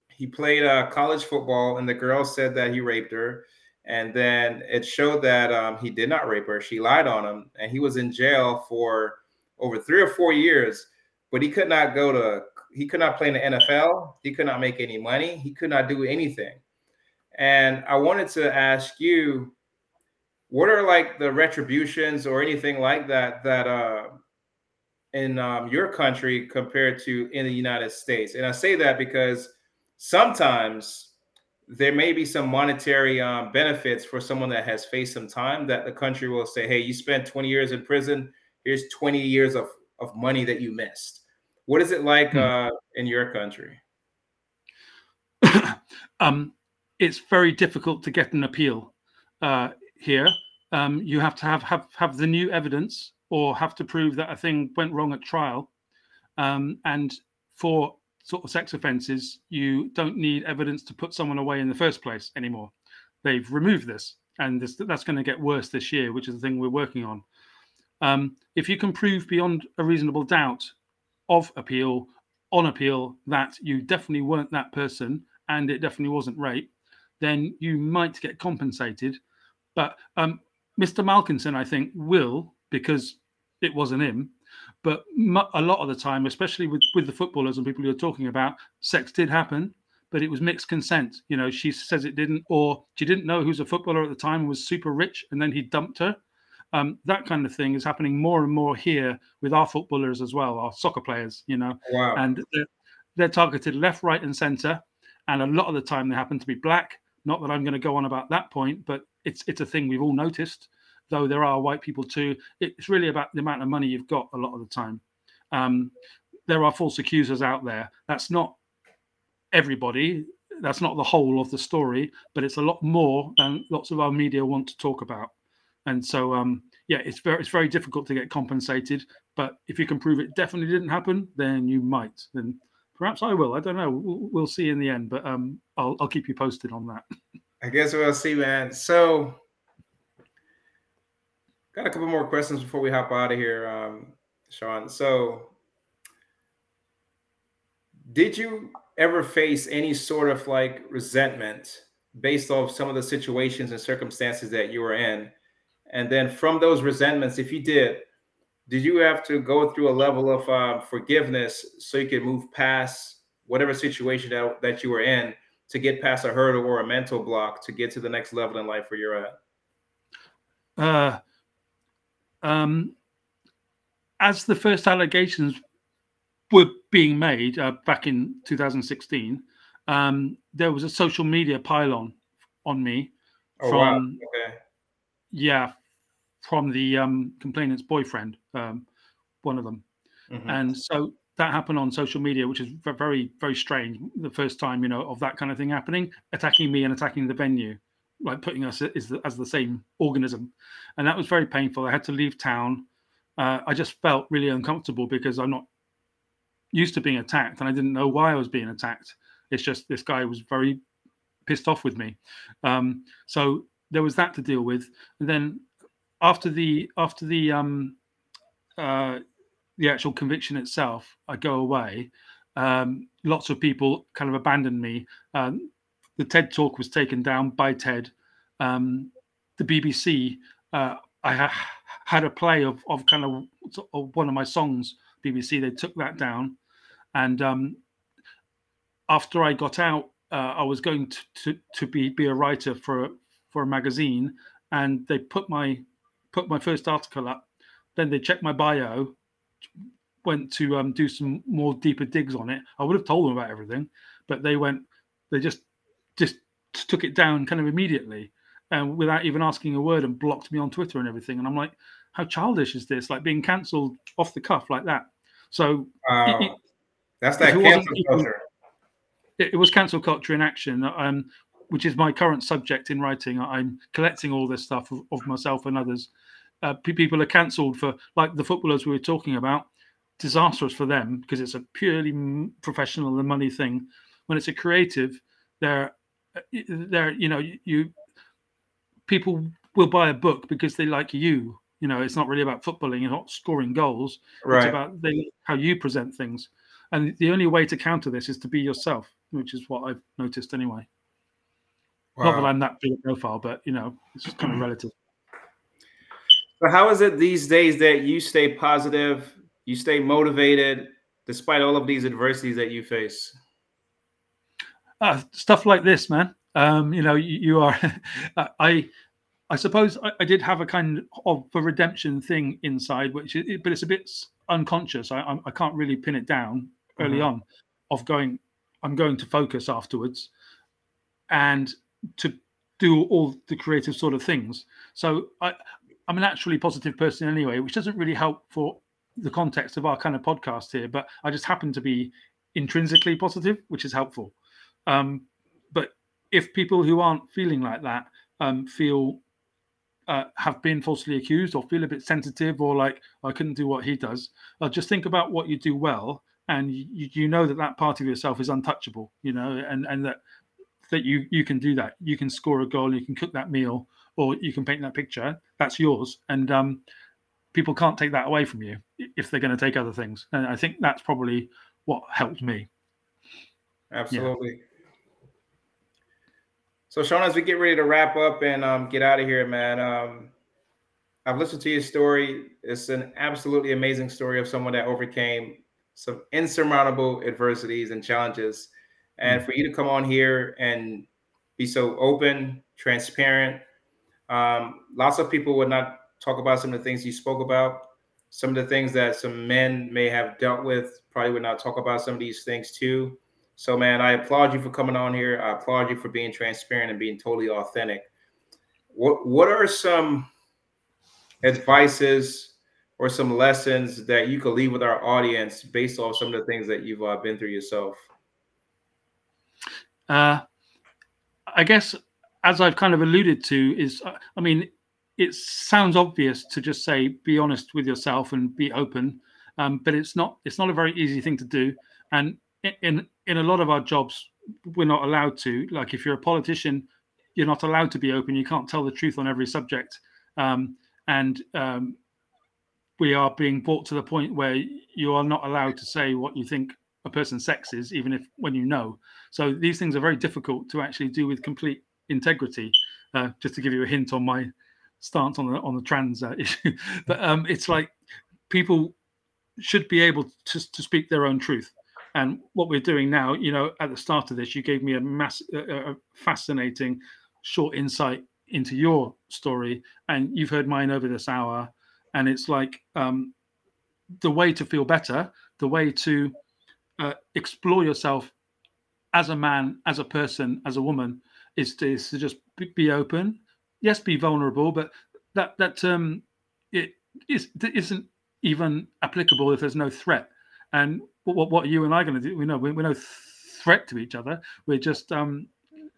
He played uh, college football, and the girl said that he raped her. And then it showed that um, he did not rape her. She lied on him, and he was in jail for over three or four years. But he could not go to he could not play in the NFL. He could not make any money. He could not do anything. And I wanted to ask you, what are like the retributions or anything like that that uh, in um, your country compared to in the United States? And I say that because sometimes there may be some monetary um, benefits for someone that has faced some time that the country will say, hey, you spent 20 years in prison. Here's 20 years of, of money that you missed what is it like hmm. uh, in your country? um, it's very difficult to get an appeal uh, here. Um, you have to have, have have the new evidence or have to prove that a thing went wrong at trial. Um, and for sort of sex offences, you don't need evidence to put someone away in the first place anymore. They've removed this, and this, that's going to get worse this year, which is the thing we're working on. Um, if you can prove beyond a reasonable doubt of appeal on appeal that you definitely weren't that person and it definitely wasn't rape, then you might get compensated. But um, Mr. Malkinson, I think, will because it wasn't him. but a lot of the time, especially with with the footballers and people you're talking about, sex did happen, but it was mixed consent. You know, she says it didn't, or she didn't know who's a footballer at the time and was super rich, and then he dumped her. Um, that kind of thing is happening more and more here with our footballers as well, our soccer players. You know, wow. and they're, they're targeted left, right, and centre, and a lot of the time they happen to be black. Not that I'm going to go on about that point, but it's it's a thing we've all noticed. Though there are white people too, it's really about the amount of money you've got a lot of the time. Um, there are false accusers out there. That's not everybody. That's not the whole of the story, but it's a lot more than lots of our media want to talk about. And so, um, yeah, it's very it's very difficult to get compensated. But if you can prove it definitely didn't happen, then you might. Then perhaps I will. I don't know. We'll, we'll see in the end, but um, I'll I'll keep you posted on that. I guess we'll see, man. So, got a couple more questions before we hop out of here, um, Sean. So, did you ever face any sort of like resentment based off some of the situations and circumstances that you were in? And then from those resentments, if you did, did you have to go through a level of uh, forgiveness so you could move past whatever situation that, that you were in to get past a hurdle or a mental block to get to the next level in life where you're at? Uh, um, as the first allegations were being made uh, back in 2016, um, there was a social media pylon on me oh, from wow. okay. yeah from the um, complainant's boyfriend, um, one of them, mm-hmm. and so that happened on social media, which is very very strange. The first time you know of that kind of thing happening, attacking me and attacking the venue, like putting us as the, as the same organism, and that was very painful. I had to leave town. Uh, I just felt really uncomfortable because I'm not used to being attacked and I didn't know why I was being attacked. It's just this guy was very pissed off with me. Um, so there was that to deal with. And then after the after the um, uh, the actual conviction itself, I go away. Um, lots of people kind of abandoned me. Um, the TED talk was taken down by TED. Um, the BBC, uh, I ha- had a play of, of kind of, of one of my songs. BBC, they took that down. And um, after I got out, uh, I was going to, to, to be be a writer for for a magazine, and they put my put my first article up. Then they checked my bio, went to um, do some more deeper digs on it. I would have told them about everything, but they went, they just just took it down kind of immediately, and without even asking a word, and blocked me on Twitter and everything. And I'm like, how childish is this? Like being cancelled off the cuff like that. So it, that's that cancel culture. It, it, was cancel culture in action, um, which is my current subject in writing. I'm collecting all this stuff of, of myself and others. Uh, people are cancelled for, like the footballers we were talking about, disastrous for them because it's a purely professional and money thing. When it's a creative, they're, uh, they're, you know, you people will buy a book because they like you. You know, it's not really about footballing and not scoring goals. Right. It's about they, how you present things. And the only way to counter this is to be yourself, which is what I've noticed anyway. Wow. Not that I'm that big a profile, but you know, it's just kind of relative. So how is it these days that you stay positive, you stay motivated despite all of these adversities that you face? Uh, stuff like this, man. Um, you know, you, you are. I, I suppose I, I, did have a kind of a redemption thing inside, which, is, but it's a bit unconscious. I, I can't really pin it down early mm-hmm. on of going i'm going to focus afterwards and to do all the creative sort of things. So i i'm a naturally positive person anyway which doesn't really help for the context of our kind of podcast here but i just happen to be intrinsically positive which is helpful. Um, but if people who aren't feeling like that um, feel uh, have been falsely accused or feel a bit sensitive or like I couldn't do what he does, uh, just think about what you do well and you, you know that that part of yourself is untouchable you know and and that that you you can do that you can score a goal you can cook that meal or you can paint that picture that's yours and um, people can't take that away from you if they're going to take other things and i think that's probably what helped me absolutely yeah. so sean as we get ready to wrap up and um, get out of here man um, I've listened to your story. It's an absolutely amazing story of someone that overcame some insurmountable adversities and challenges. And mm-hmm. for you to come on here and be so open, transparent, um, lots of people would not talk about some of the things you spoke about. Some of the things that some men may have dealt with probably would not talk about some of these things too. So, man, I applaud you for coming on here. I applaud you for being transparent and being totally authentic. What What are some advices or some lessons that you could leave with our audience based off some of the things that you've uh, been through yourself? Uh, I guess, as I've kind of alluded to, is uh, I mean, it sounds obvious to just say be honest with yourself and be open, um, but it's not. It's not a very easy thing to do, and in in a lot of our jobs, we're not allowed to. Like if you're a politician, you're not allowed to be open. You can't tell the truth on every subject. Um, and um, we are being brought to the point where you are not allowed to say what you think a person's sex is, even if when you know. So these things are very difficult to actually do with complete integrity. Uh, just to give you a hint on my stance on the on the trans uh, issue, but um, it's like people should be able to to speak their own truth. And what we're doing now, you know, at the start of this, you gave me a mass, a fascinating short insight into your story, and you've heard mine over this hour, and it's like um, the way to feel better, the way to uh, explore yourself as a man, as a person, as a woman, is to, is to just be open. Yes, be vulnerable, but that that term it is isn't even applicable if there's no threat. And what what are you and I going to do? We know we're, we're no threat to each other. We're just um,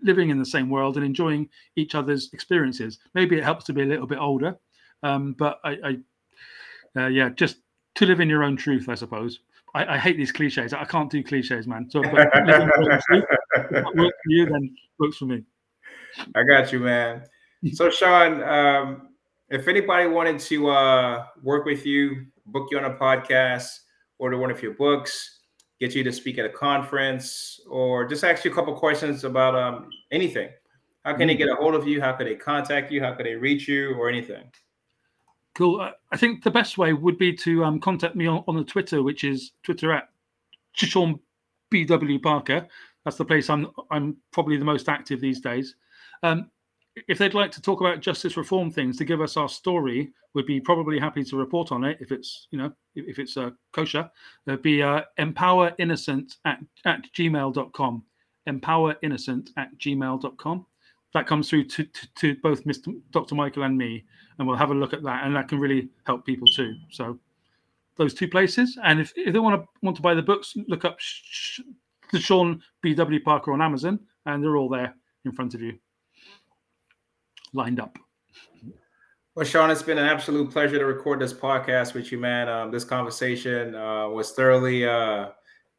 living in the same world and enjoying each other's experiences. Maybe it helps to be a little bit older, um, but I, I uh, yeah, just to live in your own truth, I suppose. I, I hate these cliches. I can't do cliches, man. So, but living your own truth, works for you, then works for me. I got you, man. So, Sean, um, if anybody wanted to uh, work with you, book you on a podcast, order one of your books, get you to speak at a conference, or just ask you a couple questions about um, anything. How can mm-hmm. they get a hold of you? How could they contact you? How could they reach you, or anything? Cool. I think the best way would be to um, contact me on, on the Twitter, which is Twitter at Sean BW Parker. That's the place I'm I'm probably the most active these days. Um, if they'd like to talk about justice reform things to give us our story, we'd be probably happy to report on it if it's you know if it's uh, kosher. It'd be uh, empowerinnocent at, at gmail.com. Empowerinnocent at gmail.com. That comes through to, to, to, both Mr. Dr. Michael and me, and we'll have a look at that, and that can really help people too. So those two places, and if, if they want to want to buy the books, look up the Sean B. W. Parker on Amazon, and they're all there in front of you lined up. Well, Sean, it's been an absolute pleasure to record this podcast with you, man. Um, this conversation uh, was thoroughly uh,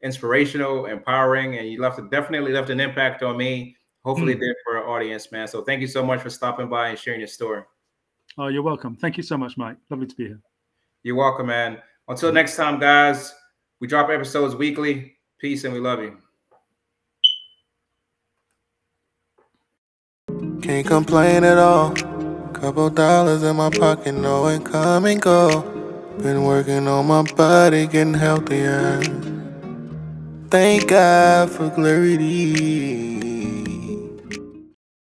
inspirational, empowering, and you left definitely left an impact on me. Hopefully, mm. did for our audience, man. So, thank you so much for stopping by and sharing your story. Oh, you're welcome. Thank you so much, Mike. Lovely to be here. You're welcome, man. Until next time, guys. We drop episodes weekly. Peace, and we love you. Can't complain at all. Couple dollars in my pocket, know it come and go. Been working on my body, getting healthier. Thank God for clarity.